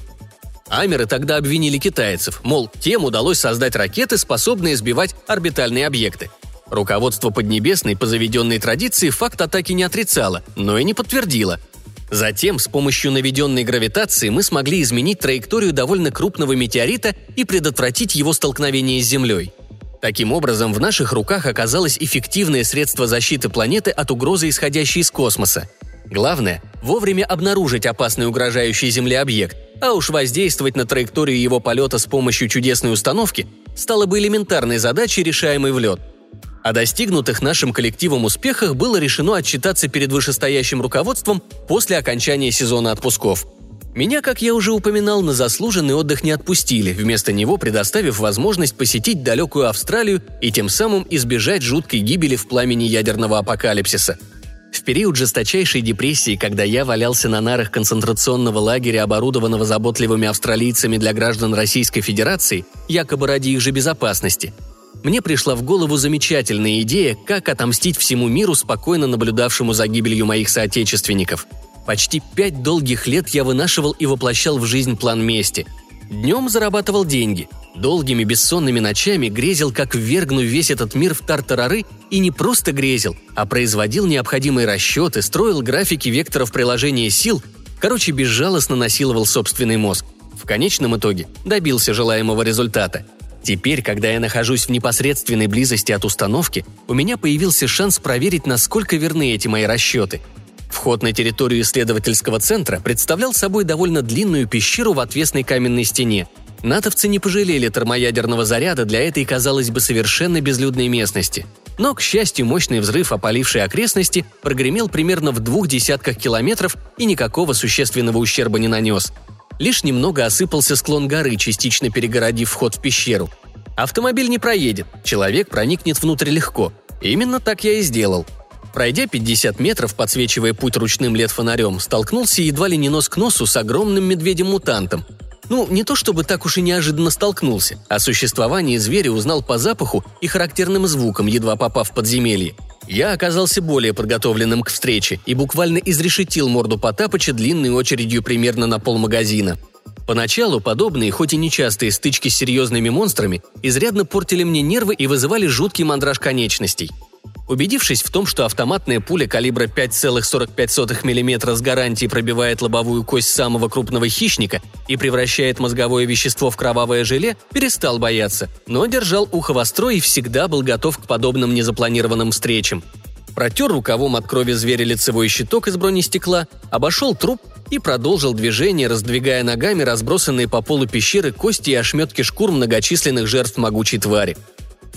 Амеры тогда обвинили китайцев, мол, тем удалось создать ракеты, способные сбивать орбитальные объекты. Руководство Поднебесной по заведенной традиции факт атаки не отрицало, но и не подтвердило. Затем с помощью наведенной гравитации мы смогли изменить траекторию довольно крупного метеорита и предотвратить его столкновение с Землей. Таким образом, в наших руках оказалось эффективное средство защиты планеты от угрозы, исходящей из космоса. Главное – вовремя обнаружить опасный угрожающий Земле объект, а уж воздействовать на траекторию его полета с помощью чудесной установки стало бы элементарной задачей, решаемой в лед – о достигнутых нашим коллективом успехах было решено отчитаться перед вышестоящим руководством после окончания сезона отпусков. Меня, как я уже упоминал, на заслуженный отдых не отпустили, вместо него предоставив возможность посетить далекую Австралию и тем самым избежать жуткой гибели в пламени ядерного апокалипсиса. В период жесточайшей депрессии, когда я валялся на нарах концентрационного лагеря, оборудованного заботливыми австралийцами для граждан Российской Федерации, якобы ради их же безопасности – мне пришла в голову замечательная идея, как отомстить всему миру, спокойно наблюдавшему за гибелью моих соотечественников. Почти пять долгих лет я вынашивал и воплощал в жизнь план мести. Днем зарабатывал деньги, долгими бессонными ночами грезил, как ввергну весь этот мир в тартарары, и не просто грезил, а производил необходимые расчеты, строил графики векторов приложения сил, короче, безжалостно насиловал собственный мозг. В конечном итоге добился желаемого результата – Теперь, когда я нахожусь в непосредственной близости от установки, у меня появился шанс проверить, насколько верны эти мои расчеты. Вход на территорию исследовательского центра представлял собой довольно длинную пещеру в отвесной каменной стене. Натовцы не пожалели термоядерного заряда для этой, казалось бы, совершенно безлюдной местности. Но, к счастью, мощный взрыв, опаливший окрестности, прогремел примерно в двух десятках километров и никакого существенного ущерба не нанес. Лишь немного осыпался склон горы, частично перегородив вход в пещеру. Автомобиль не проедет, человек проникнет внутрь легко. Именно так я и сделал. Пройдя 50 метров, подсвечивая путь ручным лет-фонарем, столкнулся едва ли не нос к носу с огромным медведем-мутантом, ну, не то чтобы так уж и неожиданно столкнулся. О существовании зверя узнал по запаху и характерным звукам, едва попав в подземелье. Я оказался более подготовленным к встрече и буквально изрешетил морду Потапыча длинной очередью примерно на полмагазина. Поначалу подобные, хоть и нечастые стычки с серьезными монстрами, изрядно портили мне нервы и вызывали жуткий мандраж конечностей – Убедившись в том, что автоматная пуля калибра 5,45 мм с гарантией пробивает лобовую кость самого крупного хищника и превращает мозговое вещество в кровавое желе, перестал бояться, но держал ухо востро и всегда был готов к подобным незапланированным встречам. Протер рукавом от крови зверя лицевой щиток из бронестекла, обошел труп и продолжил движение, раздвигая ногами разбросанные по полу пещеры кости и ошметки шкур многочисленных жертв могучей твари –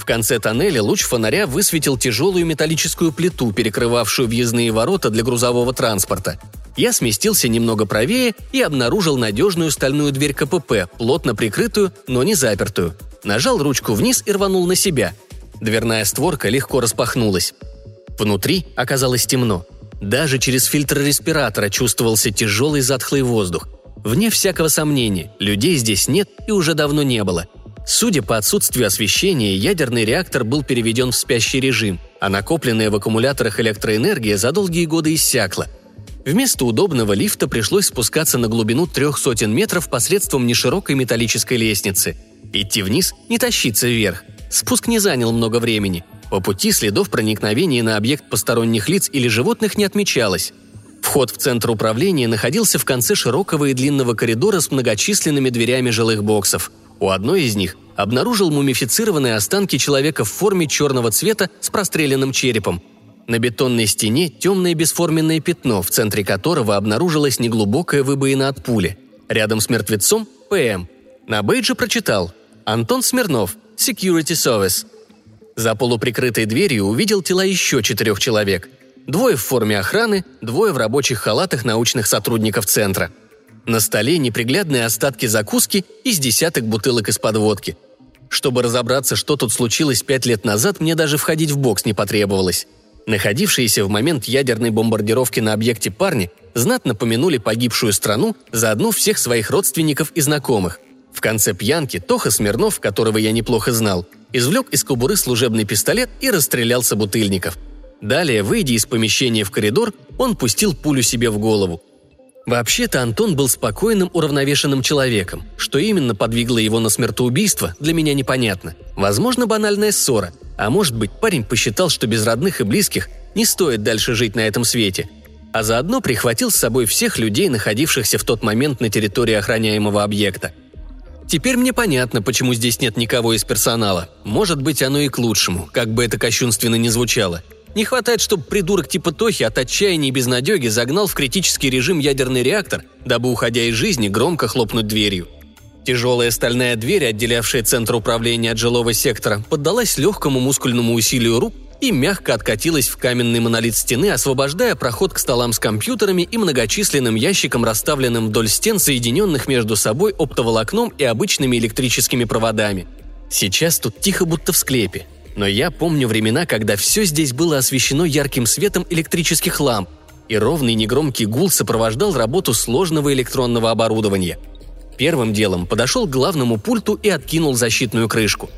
в конце тоннеля луч фонаря высветил тяжелую металлическую плиту, перекрывавшую въездные ворота для грузового транспорта. Я сместился немного правее и обнаружил надежную стальную дверь КПП, плотно прикрытую, но не запертую. Нажал ручку вниз и рванул на себя. Дверная створка легко распахнулась. Внутри оказалось темно. Даже через фильтр респиратора чувствовался тяжелый затхлый воздух. Вне всякого сомнения, людей здесь нет и уже давно не было – Судя по отсутствию освещения, ядерный реактор был переведен в спящий режим, а накопленная в аккумуляторах электроэнергия за долгие годы иссякла. Вместо удобного лифта пришлось спускаться на глубину трех сотен метров посредством неширокой металлической лестницы. Идти вниз, не тащиться вверх. Спуск не занял много времени. По пути следов проникновения на объект посторонних лиц или животных не отмечалось. Вход в центр управления находился в конце широкого и длинного коридора с многочисленными дверями жилых боксов – у одной из них обнаружил мумифицированные останки человека в форме черного цвета с простреленным черепом. На бетонной стене темное бесформенное пятно, в центре которого обнаружилась неглубокая выбоина от пули. Рядом с мертвецом – ПМ. На бейджи прочитал «Антон Смирнов, Security Service». За полуприкрытой дверью увидел тела еще четырех человек. Двое в форме охраны, двое в рабочих халатах научных сотрудников центра – на столе неприглядные остатки закуски из десяток бутылок из-под водки. Чтобы разобраться, что тут случилось пять лет назад, мне даже входить в бокс не потребовалось. Находившиеся в момент ядерной бомбардировки на объекте парни знатно помянули погибшую страну, заодно всех своих родственников и знакомых. В конце пьянки Тоха Смирнов, которого я неплохо знал, извлек из кобуры служебный пистолет и расстрелял собутыльников. Далее, выйдя из помещения в коридор, он пустил пулю себе в голову. Вообще-то Антон был спокойным, уравновешенным человеком. Что именно подвигло его на смертоубийство, для меня непонятно. Возможно, банальная ссора. А может быть, парень посчитал, что без родных и близких не стоит дальше жить на этом свете. А заодно прихватил с собой всех людей, находившихся в тот момент на территории охраняемого объекта. Теперь мне понятно, почему здесь нет никого из персонала. Может быть, оно и к лучшему, как бы это кощунственно ни звучало – не хватает, чтобы придурок типа Тохи от отчаяния и безнадеги загнал в критический режим ядерный реактор, дабы, уходя из жизни, громко хлопнуть дверью. Тяжелая стальная дверь, отделявшая центр управления от жилого сектора, поддалась легкому мускульному усилию рук и мягко откатилась в каменный монолит стены, освобождая проход к столам с компьютерами и многочисленным ящикам, расставленным вдоль стен, соединенных между собой оптоволокном и обычными электрическими проводами. Сейчас тут тихо, будто в склепе. Но я помню времена, когда все здесь было освещено ярким светом электрических ламп, и ровный негромкий гул сопровождал работу сложного электронного оборудования. Первым делом подошел к главному пульту и откинул защитную крышку.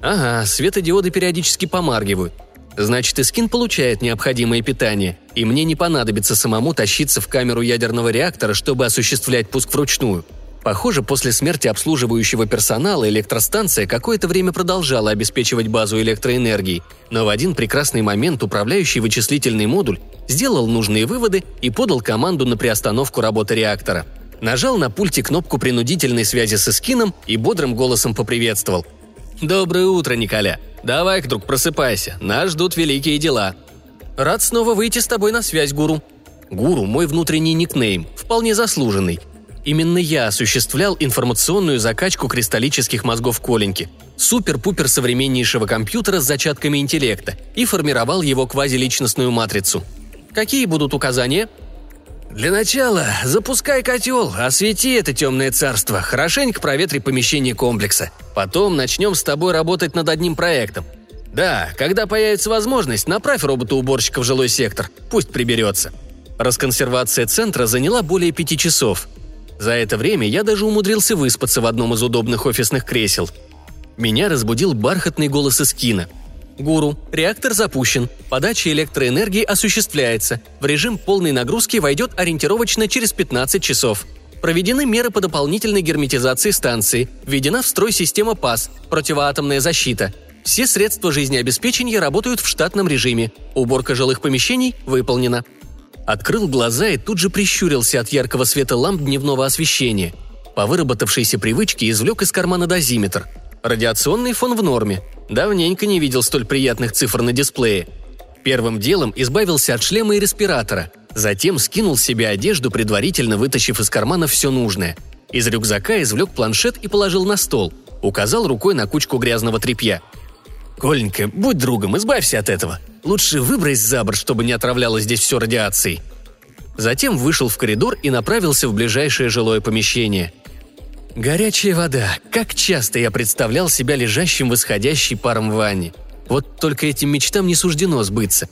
Ага, светодиоды периодически помаргивают. Значит, Искин получает необходимое питание, и мне не понадобится самому тащиться в камеру ядерного реактора, чтобы осуществлять пуск вручную – Похоже, после смерти обслуживающего персонала электростанция какое-то время продолжала обеспечивать базу электроэнергии, но в один прекрасный момент управляющий вычислительный модуль сделал нужные выводы и подал команду на приостановку работы реактора. Нажал на пульте кнопку принудительной связи с эскином и бодрым голосом поприветствовал. «Доброе утро, Николя. Давай, друг, просыпайся. Нас ждут великие дела». «Рад снова выйти с тобой на связь, гуру». Гуру – мой внутренний никнейм, вполне заслуженный. Именно я осуществлял информационную закачку кристаллических мозгов Коленьки, супер-пупер современнейшего компьютера с зачатками интеллекта, и формировал его квазиличностную матрицу. Какие будут указания? «Для начала запускай котел, освети это темное царство, хорошенько проветри помещение комплекса. Потом начнем с тобой работать над одним проектом. Да, когда появится возможность, направь робота-уборщика в жилой сектор, пусть приберется». Расконсервация центра заняла более пяти часов. За это время я даже умудрился выспаться в одном из удобных офисных кресел. Меня разбудил бархатный голос из кино – Гуру. Реактор запущен. Подача электроэнергии осуществляется. В режим полной нагрузки войдет ориентировочно через 15 часов. Проведены меры по дополнительной герметизации станции. Введена в строй система ПАС – противоатомная защита. Все средства жизнеобеспечения работают в штатном режиме. Уборка жилых помещений выполнена. Открыл глаза и тут же прищурился от яркого света ламп дневного освещения. По выработавшейся привычке извлек из кармана дозиметр. Радиационный фон в норме. Давненько не видел столь приятных цифр на дисплее. Первым делом избавился от шлема и респиратора. Затем скинул с себя одежду, предварительно вытащив из кармана все нужное. Из рюкзака извлек планшет и положил на стол. Указал рукой на кучку грязного тряпья. «Коленька, будь другом, избавься от этого. Лучше выбрось за борт, чтобы не отравляло здесь все радиацией». Затем вышел в коридор и направился в ближайшее жилое помещение – Горячая вода. Как часто я представлял себя лежащим в исходящей паром ванне. Вот только этим мечтам не суждено сбыться.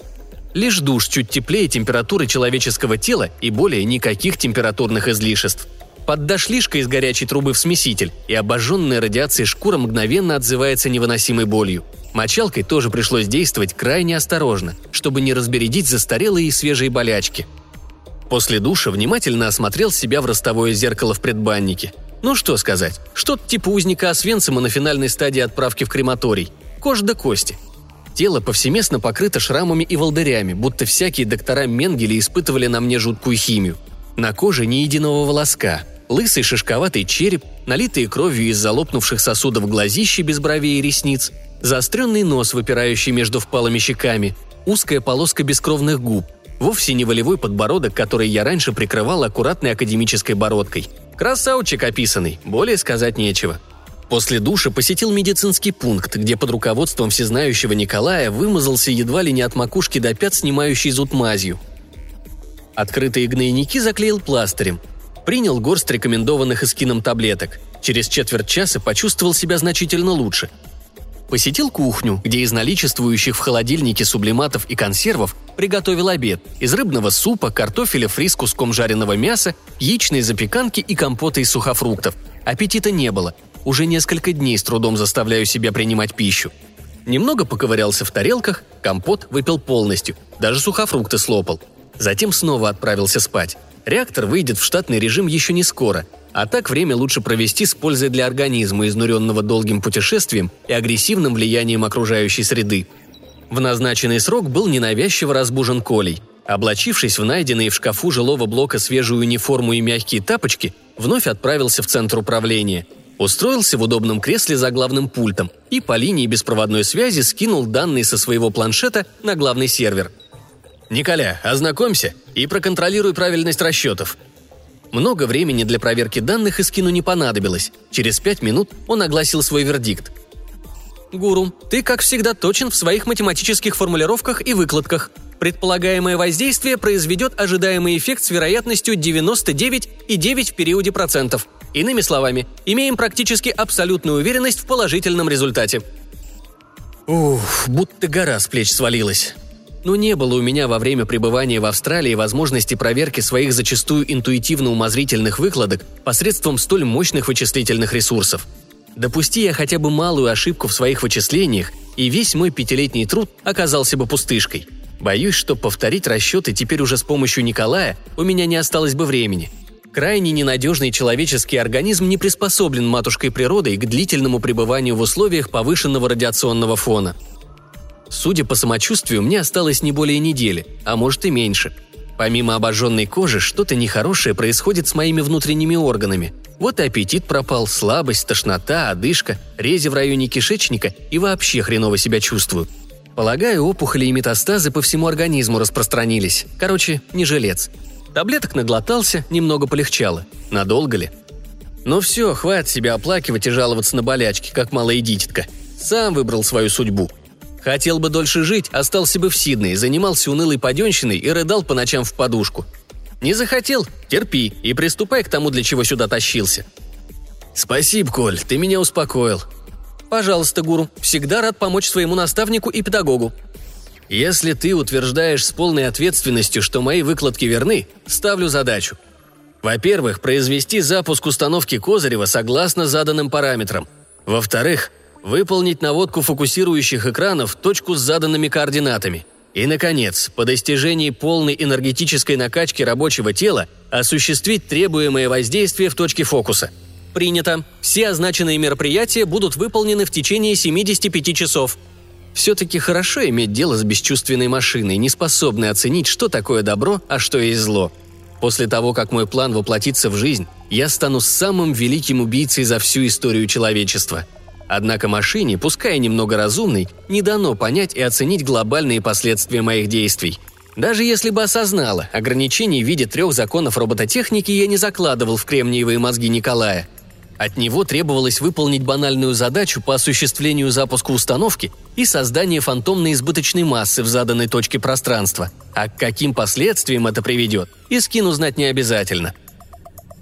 Лишь душ чуть теплее температуры человеческого тела и более никаких температурных излишеств. Поддашь лишка из горячей трубы в смеситель, и обожженная радиацией шкура мгновенно отзывается невыносимой болью. Мочалкой тоже пришлось действовать крайне осторожно, чтобы не разбередить застарелые и свежие болячки. После душа внимательно осмотрел себя в ростовое зеркало в предбаннике – ну что сказать, что-то типа узника Освенцима на финальной стадии отправки в крематорий. Кожа до кости. Тело повсеместно покрыто шрамами и волдырями, будто всякие доктора Менгеле испытывали на мне жуткую химию. На коже ни единого волоска, лысый шишковатый череп, налитые кровью из залопнувших сосудов глазищи без бровей и ресниц, заостренный нос, выпирающий между впалыми щеками, узкая полоска бескровных губ, вовсе не волевой подбородок, который я раньше прикрывал аккуратной академической бородкой – Красавчик описанный, более сказать нечего. После душа посетил медицинский пункт, где под руководством всезнающего Николая вымазался едва ли не от макушки до пят, снимающий зуд мазью. Открытые гнойники заклеил пластырем. Принял горсть рекомендованных эскином таблеток. Через четверть часа почувствовал себя значительно лучше – Посетил кухню, где из наличествующих в холодильнике сублиматов и консервов приготовил обед из рыбного супа, картофеля фри с куском жареного мяса, яичной запеканки и компота из сухофруктов. Аппетита не было. Уже несколько дней с трудом заставляю себя принимать пищу. Немного поковырялся в тарелках, компот выпил полностью, даже сухофрукты слопал. Затем снова отправился спать. Реактор выйдет в штатный режим еще не скоро, а так время лучше провести с пользой для организма, изнуренного долгим путешествием и агрессивным влиянием окружающей среды. В назначенный срок был ненавязчиво разбужен Колей. Облачившись в найденные в шкафу жилого блока свежую униформу и мягкие тапочки, вновь отправился в центр управления. Устроился в удобном кресле за главным пультом и по линии беспроводной связи скинул данные со своего планшета на главный сервер. «Николя, ознакомься и проконтролируй правильность расчетов», много времени для проверки данных Искину не понадобилось. Через пять минут он огласил свой вердикт. «Гуру, ты, как всегда, точен в своих математических формулировках и выкладках. Предполагаемое воздействие произведет ожидаемый эффект с вероятностью 99,9 в периоде процентов. Иными словами, имеем практически абсолютную уверенность в положительном результате». Ух, будто гора с плеч свалилась. Но не было у меня во время пребывания в Австралии возможности проверки своих зачастую интуитивно-умозрительных выкладок посредством столь мощных вычислительных ресурсов. Допусти я хотя бы малую ошибку в своих вычислениях, и весь мой пятилетний труд оказался бы пустышкой. Боюсь, что повторить расчеты теперь уже с помощью Николая у меня не осталось бы времени. Крайне ненадежный человеческий организм не приспособлен матушкой природой к длительному пребыванию в условиях повышенного радиационного фона – Судя по самочувствию, мне осталось не более недели, а может и меньше. Помимо обожженной кожи, что-то нехорошее происходит с моими внутренними органами. Вот и аппетит пропал, слабость, тошнота, одышка, рези в районе кишечника и вообще хреново себя чувствую. Полагаю, опухоли и метастазы по всему организму распространились. Короче, не жилец. Таблеток наглотался, немного полегчало. Надолго ли? Ну все, хватит себя оплакивать и жаловаться на болячки, как малая дитятка. Сам выбрал свою судьбу. Хотел бы дольше жить, остался бы в Сиднее, занимался унылой паденщиной и рыдал по ночам в подушку. Не захотел? Терпи и приступай к тому, для чего сюда тащился. Спасибо, Коль, ты меня успокоил. Пожалуйста, гуру, всегда рад помочь своему наставнику и педагогу. Если ты утверждаешь с полной ответственностью, что мои выкладки верны, ставлю задачу. Во-первых, произвести запуск установки Козырева согласно заданным параметрам. Во-вторых, выполнить наводку фокусирующих экранов в точку с заданными координатами. И, наконец, по достижении полной энергетической накачки рабочего тела осуществить требуемое воздействие в точке фокуса. Принято. Все означенные мероприятия будут выполнены в течение 75 часов. Все-таки хорошо иметь дело с бесчувственной машиной, не способной оценить, что такое добро, а что есть зло. После того, как мой план воплотится в жизнь, я стану самым великим убийцей за всю историю человечества – Однако машине, пускай немного разумной, не дано понять и оценить глобальные последствия моих действий. Даже если бы осознала, ограничений в виде трех законов робототехники я не закладывал в кремниевые мозги Николая. От него требовалось выполнить банальную задачу по осуществлению запуска установки и создания фантомной избыточной массы в заданной точке пространства. А к каким последствиям это приведет, Искин узнать не обязательно.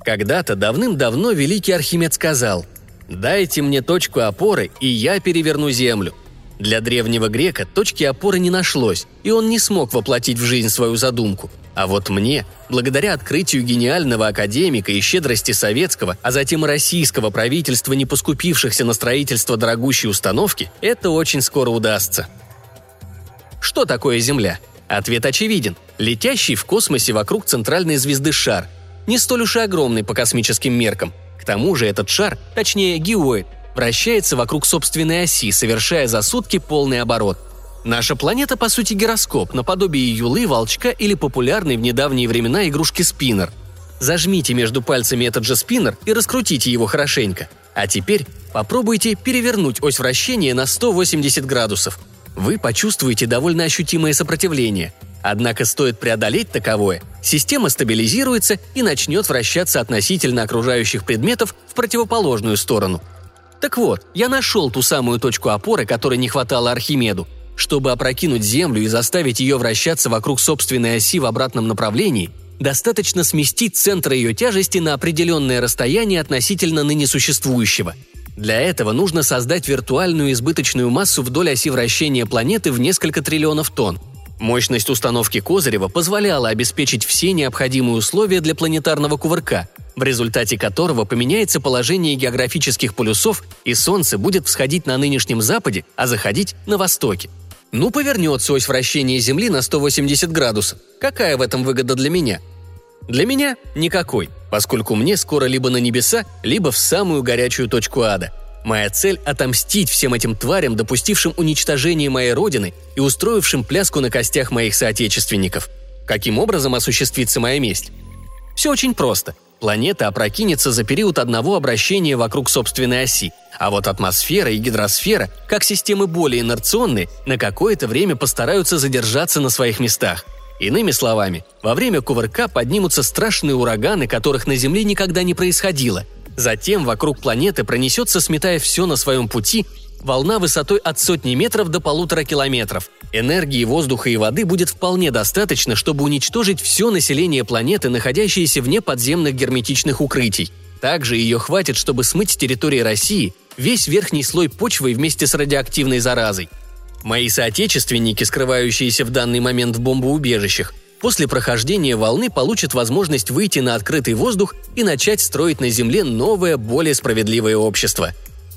Когда-то давным-давно великий Архимед сказал – Дайте мне точку опоры, и я переверну землю. Для древнего грека точки опоры не нашлось, и он не смог воплотить в жизнь свою задумку. А вот мне, благодаря открытию гениального академика и щедрости советского, а затем и российского правительства, не поскупившихся на строительство дорогущей установки, это очень скоро удастся. Что такое Земля? Ответ очевиден. Летящий в космосе вокруг центральной звезды шар. Не столь уж и огромный по космическим меркам – тому же этот шар, точнее геоид, вращается вокруг собственной оси, совершая за сутки полный оборот. Наша планета, по сути, гироскоп, наподобие юлы, волчка или популярной в недавние времена игрушки спиннер. Зажмите между пальцами этот же спиннер и раскрутите его хорошенько. А теперь попробуйте перевернуть ось вращения на 180 градусов. Вы почувствуете довольно ощутимое сопротивление – Однако стоит преодолеть таковое, система стабилизируется и начнет вращаться относительно окружающих предметов в противоположную сторону. Так вот, я нашел ту самую точку опоры, которой не хватало Архимеду. Чтобы опрокинуть Землю и заставить ее вращаться вокруг собственной оси в обратном направлении, достаточно сместить центр ее тяжести на определенное расстояние относительно ныне существующего. Для этого нужно создать виртуальную избыточную массу вдоль оси вращения планеты в несколько триллионов тонн, Мощность установки Козырева позволяла обеспечить все необходимые условия для планетарного кувырка, в результате которого поменяется положение географических полюсов, и Солнце будет всходить на нынешнем западе, а заходить на востоке. Ну, повернется ось вращения Земли на 180 градусов. Какая в этом выгода для меня? Для меня никакой, поскольку мне скоро либо на небеса, либо в самую горячую точку ада – Моя цель – отомстить всем этим тварям, допустившим уничтожение моей родины и устроившим пляску на костях моих соотечественников. Каким образом осуществится моя месть? Все очень просто. Планета опрокинется за период одного обращения вокруг собственной оси, а вот атмосфера и гидросфера, как системы более инерционные, на какое-то время постараются задержаться на своих местах. Иными словами, во время кувырка поднимутся страшные ураганы, которых на Земле никогда не происходило – Затем вокруг планеты пронесется, сметая все на своем пути, волна высотой от сотни метров до полутора километров. Энергии воздуха и воды будет вполне достаточно, чтобы уничтожить все население планеты, находящееся вне подземных герметичных укрытий. Также ее хватит, чтобы смыть с территории России весь верхний слой почвы вместе с радиоактивной заразой. Мои соотечественники, скрывающиеся в данный момент в бомбоубежищах, после прохождения волны получат возможность выйти на открытый воздух и начать строить на Земле новое, более справедливое общество.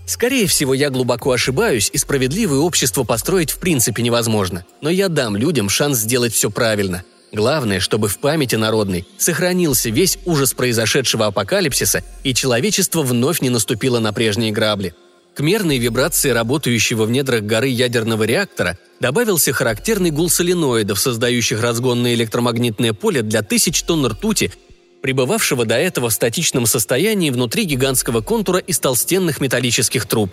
Скорее всего, я глубоко ошибаюсь, и справедливое общество построить в принципе невозможно. Но я дам людям шанс сделать все правильно. Главное, чтобы в памяти народной сохранился весь ужас произошедшего апокалипсиса, и человечество вновь не наступило на прежние грабли – к мерной вибрации работающего в недрах горы ядерного реактора добавился характерный гул соленоидов, создающих разгонное электромагнитное поле для тысяч тонн ртути пребывавшего до этого в статичном состоянии внутри гигантского контура из толстенных металлических труб.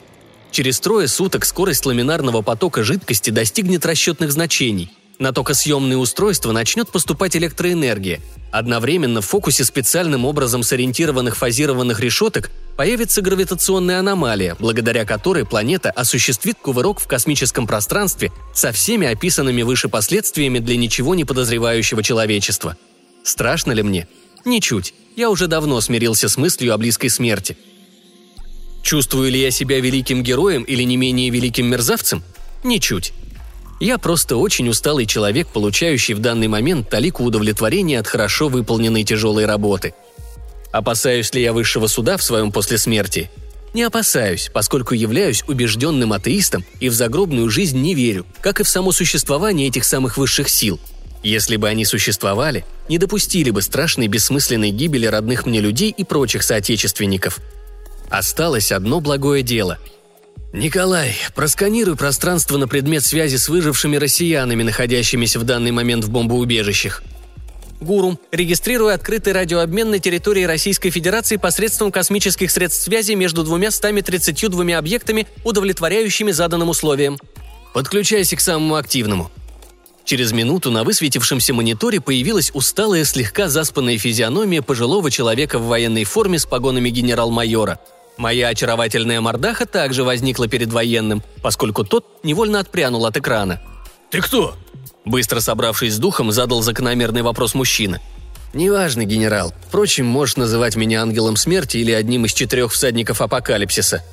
Через трое суток скорость ламинарного потока жидкости достигнет расчетных значений. На токосъемные устройства начнет поступать электроэнергия. Одновременно в фокусе специальным образом сориентированных фазированных решеток появится гравитационная аномалия, благодаря которой планета осуществит кувырок в космическом пространстве со всеми описанными выше последствиями для ничего не подозревающего человечества. Страшно ли мне? Ничуть. Я уже давно смирился с мыслью о близкой смерти. Чувствую ли я себя великим героем или не менее великим мерзавцем? Ничуть. Я просто очень усталый человек, получающий в данный момент талику удовлетворения от хорошо выполненной тяжелой работы. Опасаюсь ли я высшего суда в своем после смерти? Не опасаюсь, поскольку являюсь убежденным атеистом и в загробную жизнь не верю, как и в само существование этих самых высших сил. Если бы они существовали, не допустили бы страшной бессмысленной гибели родных мне людей и прочих соотечественников. Осталось одно благое дело – «Николай, просканируй пространство на предмет связи с выжившими россиянами, находящимися в данный момент в бомбоубежищах». Гурум, регистрируя открытый радиообмен на территории Российской Федерации посредством космических средств связи между двумя 132 объектами, удовлетворяющими заданным условиям. Подключайся к самому активному. Через минуту на высветившемся мониторе появилась усталая, слегка заспанная физиономия пожилого человека в военной форме с погонами генерал-майора – Моя очаровательная мордаха также возникла перед военным, поскольку тот невольно отпрянул от экрана. «Ты кто?» Быстро собравшись с духом, задал закономерный вопрос мужчина. «Неважно, генерал. Впрочем, можешь называть меня ангелом смерти или одним из четырех всадников апокалипсиса».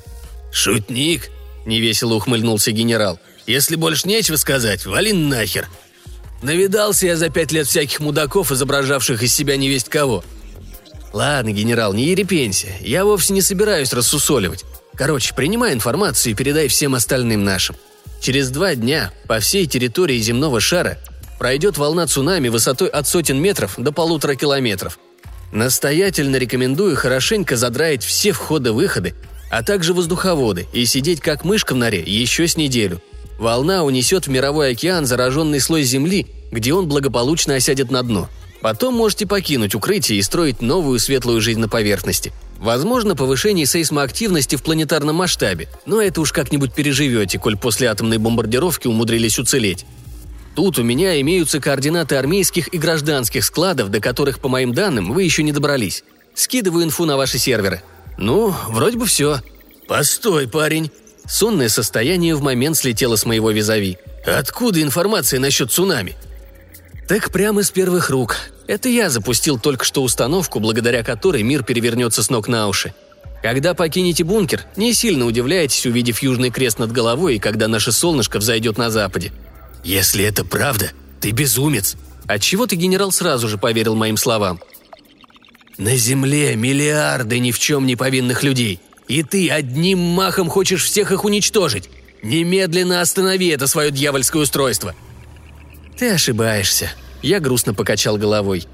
«Шутник?» – невесело ухмыльнулся генерал. «Если больше нечего сказать, вали нахер. Навидался я за пять лет всяких мудаков, изображавших из себя невесть кого. «Ладно, генерал, не ерепенься. Я вовсе не собираюсь рассусоливать. Короче, принимай информацию и передай всем остальным нашим. Через два дня по всей территории земного шара пройдет волна цунами высотой от сотен метров до полутора километров. Настоятельно рекомендую хорошенько задраить все входы-выходы, а также воздуховоды и сидеть как мышка в норе еще с неделю. Волна унесет в мировой океан зараженный слой земли, где он благополучно осядет на дно – Потом можете покинуть укрытие и строить новую светлую жизнь на поверхности. Возможно, повышение сейсмоактивности в планетарном масштабе, но это уж как-нибудь переживете, коль после атомной бомбардировки умудрились уцелеть. Тут у меня имеются координаты армейских и гражданских складов, до которых, по моим данным, вы еще не добрались. Скидываю инфу на ваши серверы. Ну, вроде бы все. Постой, парень. Сонное состояние в момент слетело с моего визави. Откуда информация насчет цунами? Так прямо из первых рук. Это я запустил только что установку, благодаря которой мир перевернется с ног на уши. Когда покинете бункер, не сильно удивляйтесь, увидев южный крест над головой и когда наше солнышко взойдет на западе. Если это правда, ты безумец. Отчего ты, генерал, сразу же поверил моим словам? На земле миллиарды ни в чем не повинных людей. И ты одним махом хочешь всех их уничтожить. Немедленно останови это свое дьявольское устройство – «Ты ошибаешься», – я грустно покачал головой.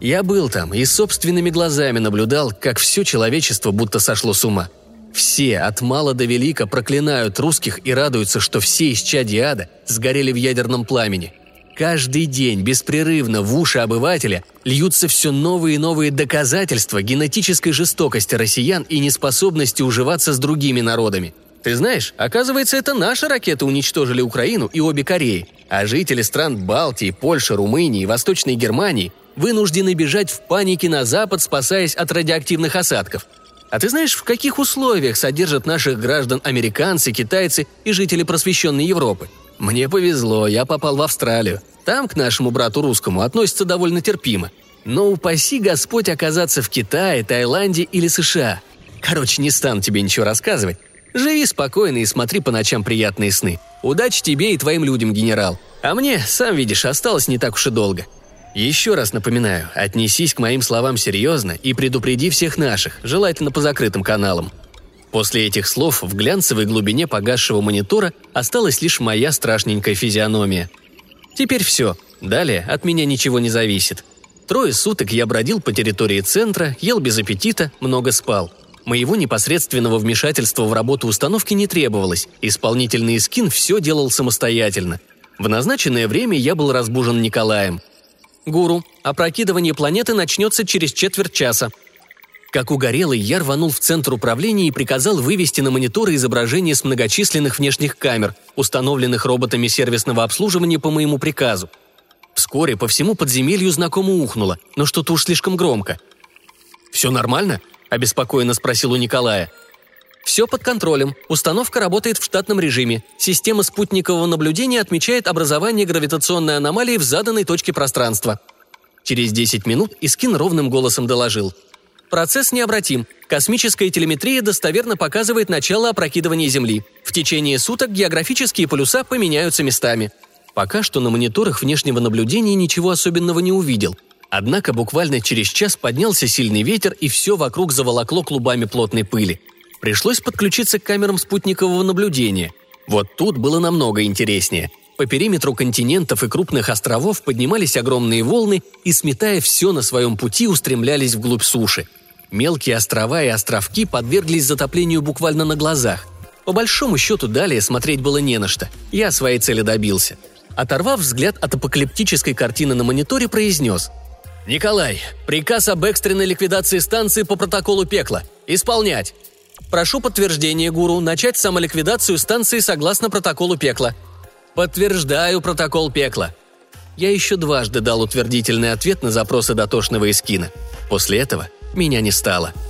Я был там и собственными глазами наблюдал, как все человечество будто сошло с ума. Все, от мала до велика, проклинают русских и радуются, что все из чади ада сгорели в ядерном пламени. Каждый день беспрерывно в уши обывателя льются все новые и новые доказательства генетической жестокости россиян и неспособности уживаться с другими народами – ты знаешь, оказывается, это наши ракеты уничтожили Украину и обе Кореи, а жители стран Балтии, Польши, Румынии и Восточной Германии вынуждены бежать в панике на запад, спасаясь от радиоактивных осадков. А ты знаешь, в каких условиях содержат наших граждан американцы, китайцы и жители просвещенной Европы? Мне повезло, я попал в Австралию. Там к нашему брату русскому относятся довольно терпимо. Но упаси Господь оказаться в Китае, Таиланде или США. Короче, не стану тебе ничего рассказывать. Живи спокойно и смотри по ночам приятные сны. Удачи тебе и твоим людям, генерал. А мне, сам видишь, осталось не так уж и долго. Еще раз напоминаю, отнесись к моим словам серьезно и предупреди всех наших, желательно по закрытым каналам. После этих слов в глянцевой глубине погасшего монитора осталась лишь моя страшненькая физиономия. Теперь все. Далее от меня ничего не зависит. Трое суток я бродил по территории центра, ел без аппетита, много спал – Моего непосредственного вмешательства в работу установки не требовалось, исполнительный скин все делал самостоятельно. В назначенное время я был разбужен Николаем. Гуру, опрокидывание планеты начнется через четверть часа. Как угорелый, я рванул в центр управления и приказал вывести на мониторы изображения с многочисленных внешних камер, установленных роботами сервисного обслуживания по моему приказу. Вскоре по всему подземелью знакомо ухнуло, но что-то уж слишком громко. «Все нормально?» – обеспокоенно спросил у Николая. Все под контролем. Установка работает в штатном режиме. Система спутникового наблюдения отмечает образование гравитационной аномалии в заданной точке пространства. Через 10 минут Искин ровным голосом доложил. Процесс необратим. Космическая телеметрия достоверно показывает начало опрокидывания Земли. В течение суток географические полюса поменяются местами. Пока что на мониторах внешнего наблюдения ничего особенного не увидел. Однако буквально через час поднялся сильный ветер, и все вокруг заволокло клубами плотной пыли – Пришлось подключиться к камерам спутникового наблюдения. Вот тут было намного интереснее. По периметру континентов и крупных островов поднимались огромные волны и, сметая все на своем пути, устремлялись вглубь суши. Мелкие острова и островки подверглись затоплению буквально на глазах. По большому счету далее смотреть было не на что. Я своей цели добился. Оторвав взгляд от апокалиптической картины на мониторе, произнес «Николай, приказ об экстренной ликвидации станции по протоколу пекла. Исполнять!» Прошу подтверждения, гуру, начать самоликвидацию станции согласно протоколу пекла. Подтверждаю протокол пекла. Я еще дважды дал утвердительный ответ на запросы дотошного Искина. После этого меня не стало –